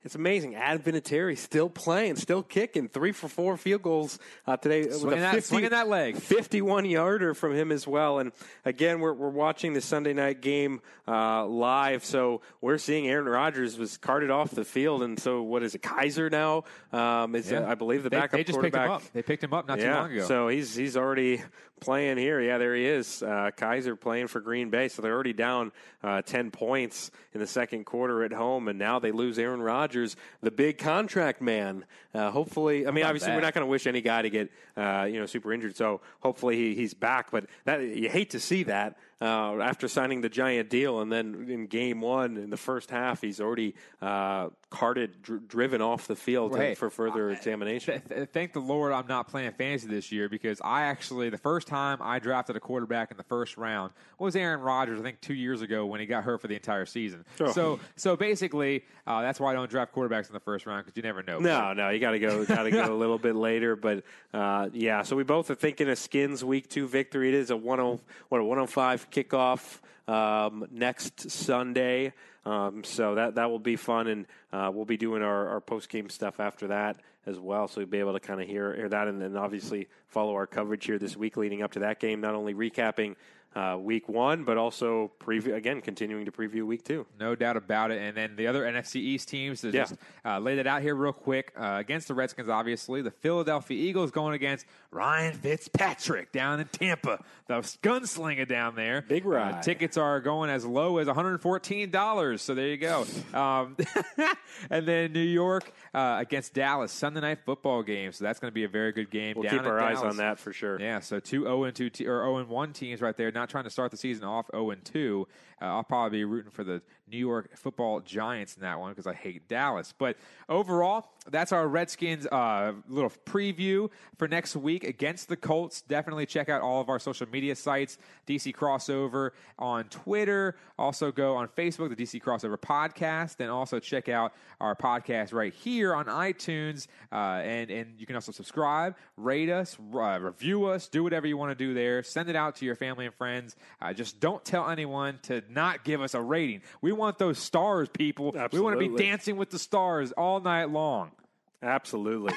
it's amazing. Adam Vinatieri still playing, still kicking, three for four field goals uh, today. with Swinging a that- swinging that leg. 51 yarder from him as well. And again, we're, we're watching the Sunday night game uh, live, so we're seeing Aaron Rodgers was carted off the field. And so, what is it, Kizer now? Um, is, uh, I believe, the they, backup they just picked quarterback. him up. They picked him up not too long ago. so he's he's already playing here. Yeah, there he is. Uh, Kizer playing for Green Bay. So they're already down uh, ten points in the second quarter at home, and now they lose Aaron Rodgers, the big contract man. Uh, hopefully, I mean, obviously, that? we're not going to wish any guy to get uh, you know super injured. So hopefully he, he's back. But that you hate to see that uh, after signing the giant deal, and then in game one in the first half, he's already uh, carted, dr- driven off the field Well, hey, for further examination. Th- th- thank the Lord I'm not playing fantasy this year because I actually the first time I drafted a quarterback in the first round was Aaron Rodgers. I think two years ago when he got hurt for the entire season. Oh. So so basically uh, that's why I don't draft quarterbacks in the first round because you never know. No, no, you got to go. Got to go a *laughs* little bit later, but uh, yeah. So we both are thinking a Skins Week Two victory. It is a one oh what a one oh five kickoff um, next Sunday. Um, so that that will be fun, and uh, we'll be doing our, our post game stuff after that as well. So you'll be able to kind of hear, hear that and then obviously follow our coverage here this week leading up to that game, not only recapping uh, week one, but also preview again, continuing to preview week two. No doubt about it. And then the other NFC East teams to Yeah. just uh, lay that out here real quick uh, against the Redskins. Obviously, the Philadelphia Eagles going against Ryan Fitzpatrick down in Tampa, the gunslinger down there. Big ride. Uh, tickets are going as low as one hundred fourteen dollars. So there you go. Um, *laughs* and then New York uh, against Dallas Sunday night football game. So that's going to be a very good game. We'll keep our eyes on that for sure. Yeah, so two zero and two te- or zero and one teams right there. Not trying to start the season off zero and two. Uh, I'll probably be rooting for the New York Football Giants in that one because I hate Dallas. But overall, that's our Redskins uh, little preview for next week against the Colts. Definitely check out all of our social media sites, DC Crossover on Twitter. Also go on Facebook, the DC Crossover Podcast, and also check out our podcast right here on iTunes. Uh, and and you can also subscribe, rate us, uh, review us, do whatever you want to do there. Send it out to your family and friends. Uh, just don't tell anyone to not give us a rating. We want those stars, people. We want to be dancing with the stars all night long. Absolutely.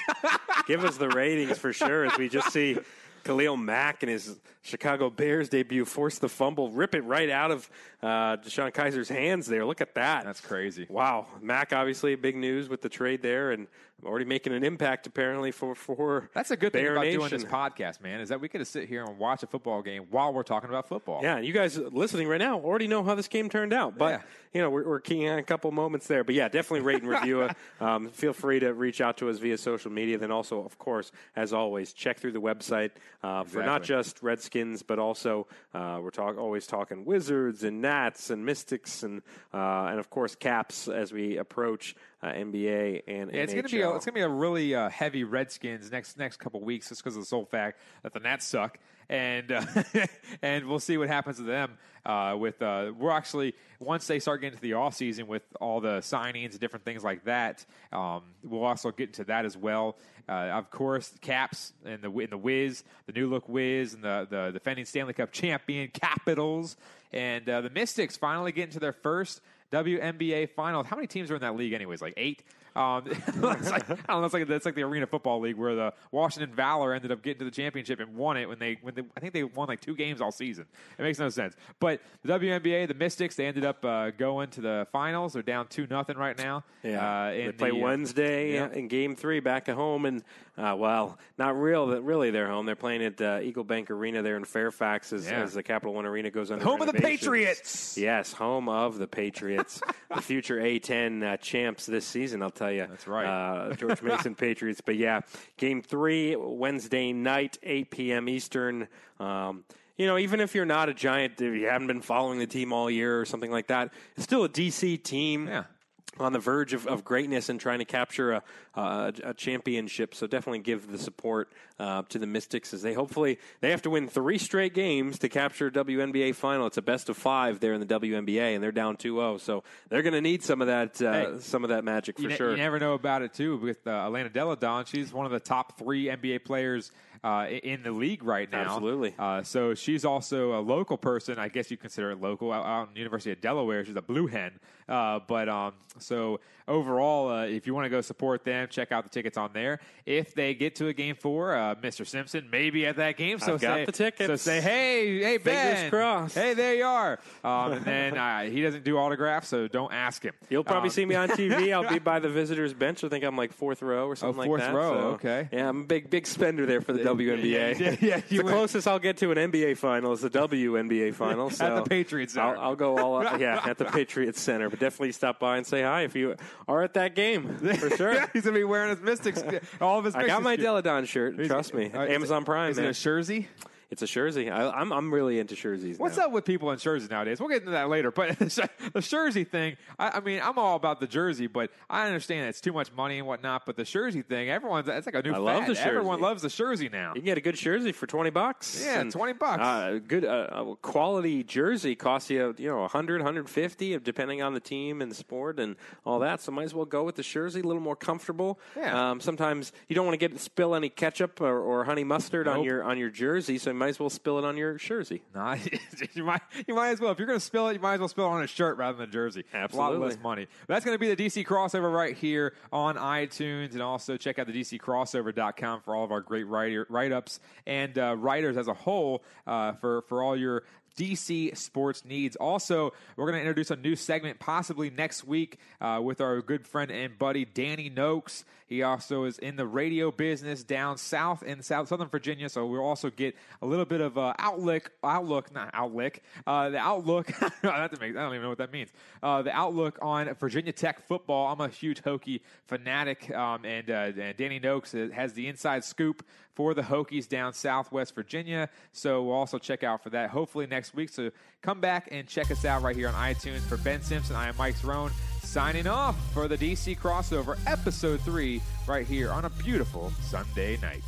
Give us the ratings for sure as we just see Khalil Mack and his Chicago Bears debut force the fumble, rip it right out of uh, DeShone Kizer's hands there. Look at that. That's crazy. Wow. Mack, obviously, big news with the trade there and already making an impact apparently for, for That's a good thing about Nation. doing this podcast, man, is that we get to sit here and watch a football game while we're talking about football. Yeah, and you guys listening right now already know how this game turned out, but Yeah. you know we're, we're keying on a couple moments there. But yeah, definitely rate and review it. *laughs* Um, feel free to reach out to us via social media. Then also, of course, as always, check through the website uh, for not just Redskins, but also uh, we're talk- always talking Wizards and Nats and Mystics and uh, and of course Caps as we approach uh, NBA and Yeah, it's gonna be a, it's gonna be a really uh, heavy Redskins next next couple weeks just because of the sole fact that the Nats suck, and uh, *laughs* and we'll see what happens to them. Uh, with uh, we're actually once they start getting to the off season with all the signings and different things like that, um, we'll also get into that as well. Uh, of course, Caps and the in the Wiz, the new look Wiz, and the the defending Stanley Cup champion Capitals, and uh, the Mystics finally getting to their first WNBA finals. How many teams are in that league, anyways? Like eight. Um, *laughs* it's like, I don't know. It's like that's like the Arena Football League where the Washington Valor ended up getting to the championship and won it when they when they I think they won like two games all season. It makes no sense. But the WNBA, the Mystics, they ended up uh, going to the finals. They're down two nothing right now. Yeah, uh, they play the, uh, Wednesday yeah. in Game Three back at home, and uh, well, not real. Really, they're home. They're playing at uh, Eagle Bank Arena there in Fairfax as, Yeah. as the Capital One Arena goes under Home of the. Patriots! Yes, home of the Patriots, *laughs* the future A10 uh, champs this season. I'll tell you. That's right. Uh, *laughs* George Mason Patriots. But yeah, Game Three Wednesday night, 8 p.m. Eastern. Um, you know, even if you're not a giant, if you haven't been following the team all year or something like that, it's still a DC team Yeah. On the verge of, of greatness and trying to capture a, a, a championship. So definitely give the support uh, to the Mystics as they hopefully they have to win three straight games to capture WNBA final. It's a best of five there in the WNBA, and they're down 2-0. So they're going to need some of that uh, Hey, some of that magic for you, ne- sure. you never know about it too with uh, Elena Delle Donne. She's one of the top three NBA players uh, in the league right now. Absolutely. Uh, so she's also a local person. I guess you consider it local out, out in the University of Delaware. She's a blue hen. Uh, but um, so overall, uh, if you want to go support them, check out the tickets on there. If they get to a game four, uh, Mr. Simpson may be at that game. So I've got say, the tickets. So say, hey, hey, Ben. Fingers crossed. Hey, there you are. Um, and then *laughs* uh, he doesn't do autographs, so don't ask him. You'll probably Um, see me on TV. *laughs* I'll be by the visitors bench. I think I'm like fourth row or something like Oh, fourth that. row, So, okay. Yeah, I'm a big big spender there for the WNBA. yeah, yeah, the closest I'll get to an NBA final is the WNBA final. So at the Patriots Center. I'll, I'll go all up. *laughs* yeah at the Patriots Center. But definitely stop by and say hi if you are at that game *laughs* for sure. He's gonna be wearing his Mystics, all of his. I got my. Delle Donne shirt. Trust me, Uh, Amazon Prime. Is man. it a jersey? It's a jersey. I, I'm I'm really into jerseys. What's now. up with people in jerseys nowadays? We'll get into that later. But *laughs* the jersey thing, I, I mean, I'm all about the jersey, but I understand it's too much money and whatnot. But the jersey thing, everyone's it's like a new I fad. love the jersey. Everyone loves the jersey now. You can get a good jersey for twenty bucks. Yeah, 20 bucks. Uh, good uh, quality jersey costs you you know 100, 150 depending on the team and the sport and all that. So might as well go with the jersey, a little more comfortable. Yeah. Um, sometimes you don't want to get spill any ketchup or, or honey mustard on your on your jersey, so might as well spill it on your jersey. *laughs* Nah, *laughs* you might you might as well. If you're going to spill it, you might as well spill it on a shirt rather than a jersey. A lot Absolutely. less money. That's going to be the DC crossover right here on iTunes, and also check out the DCCrossover.com for all of our great writer, write-ups and uh, writers as a whole uh, for for all your DC sports needs. Also, we're going to introduce a new segment possibly next week uh, with our good friend and buddy Danny Noakes. He also is in the radio business down south in South Southern Virginia, so we'll also get a little bit of uh, outlook, outlook, not outlook, uh, the outlook. *laughs* I make. I don't even know what that means. Uh, the outlook on Virginia Tech football. I'm a huge Hokie fanatic, um, and, uh, and Danny Noakes has the inside scoop for the Hokies down Southwest Virginia. So we'll also check out for that. Hopefully next week. So come back and check us out right here on iTunes. For Ben Simpson, I am Mike Throne signing off for the DC crossover episode three right here on a beautiful Sunday night.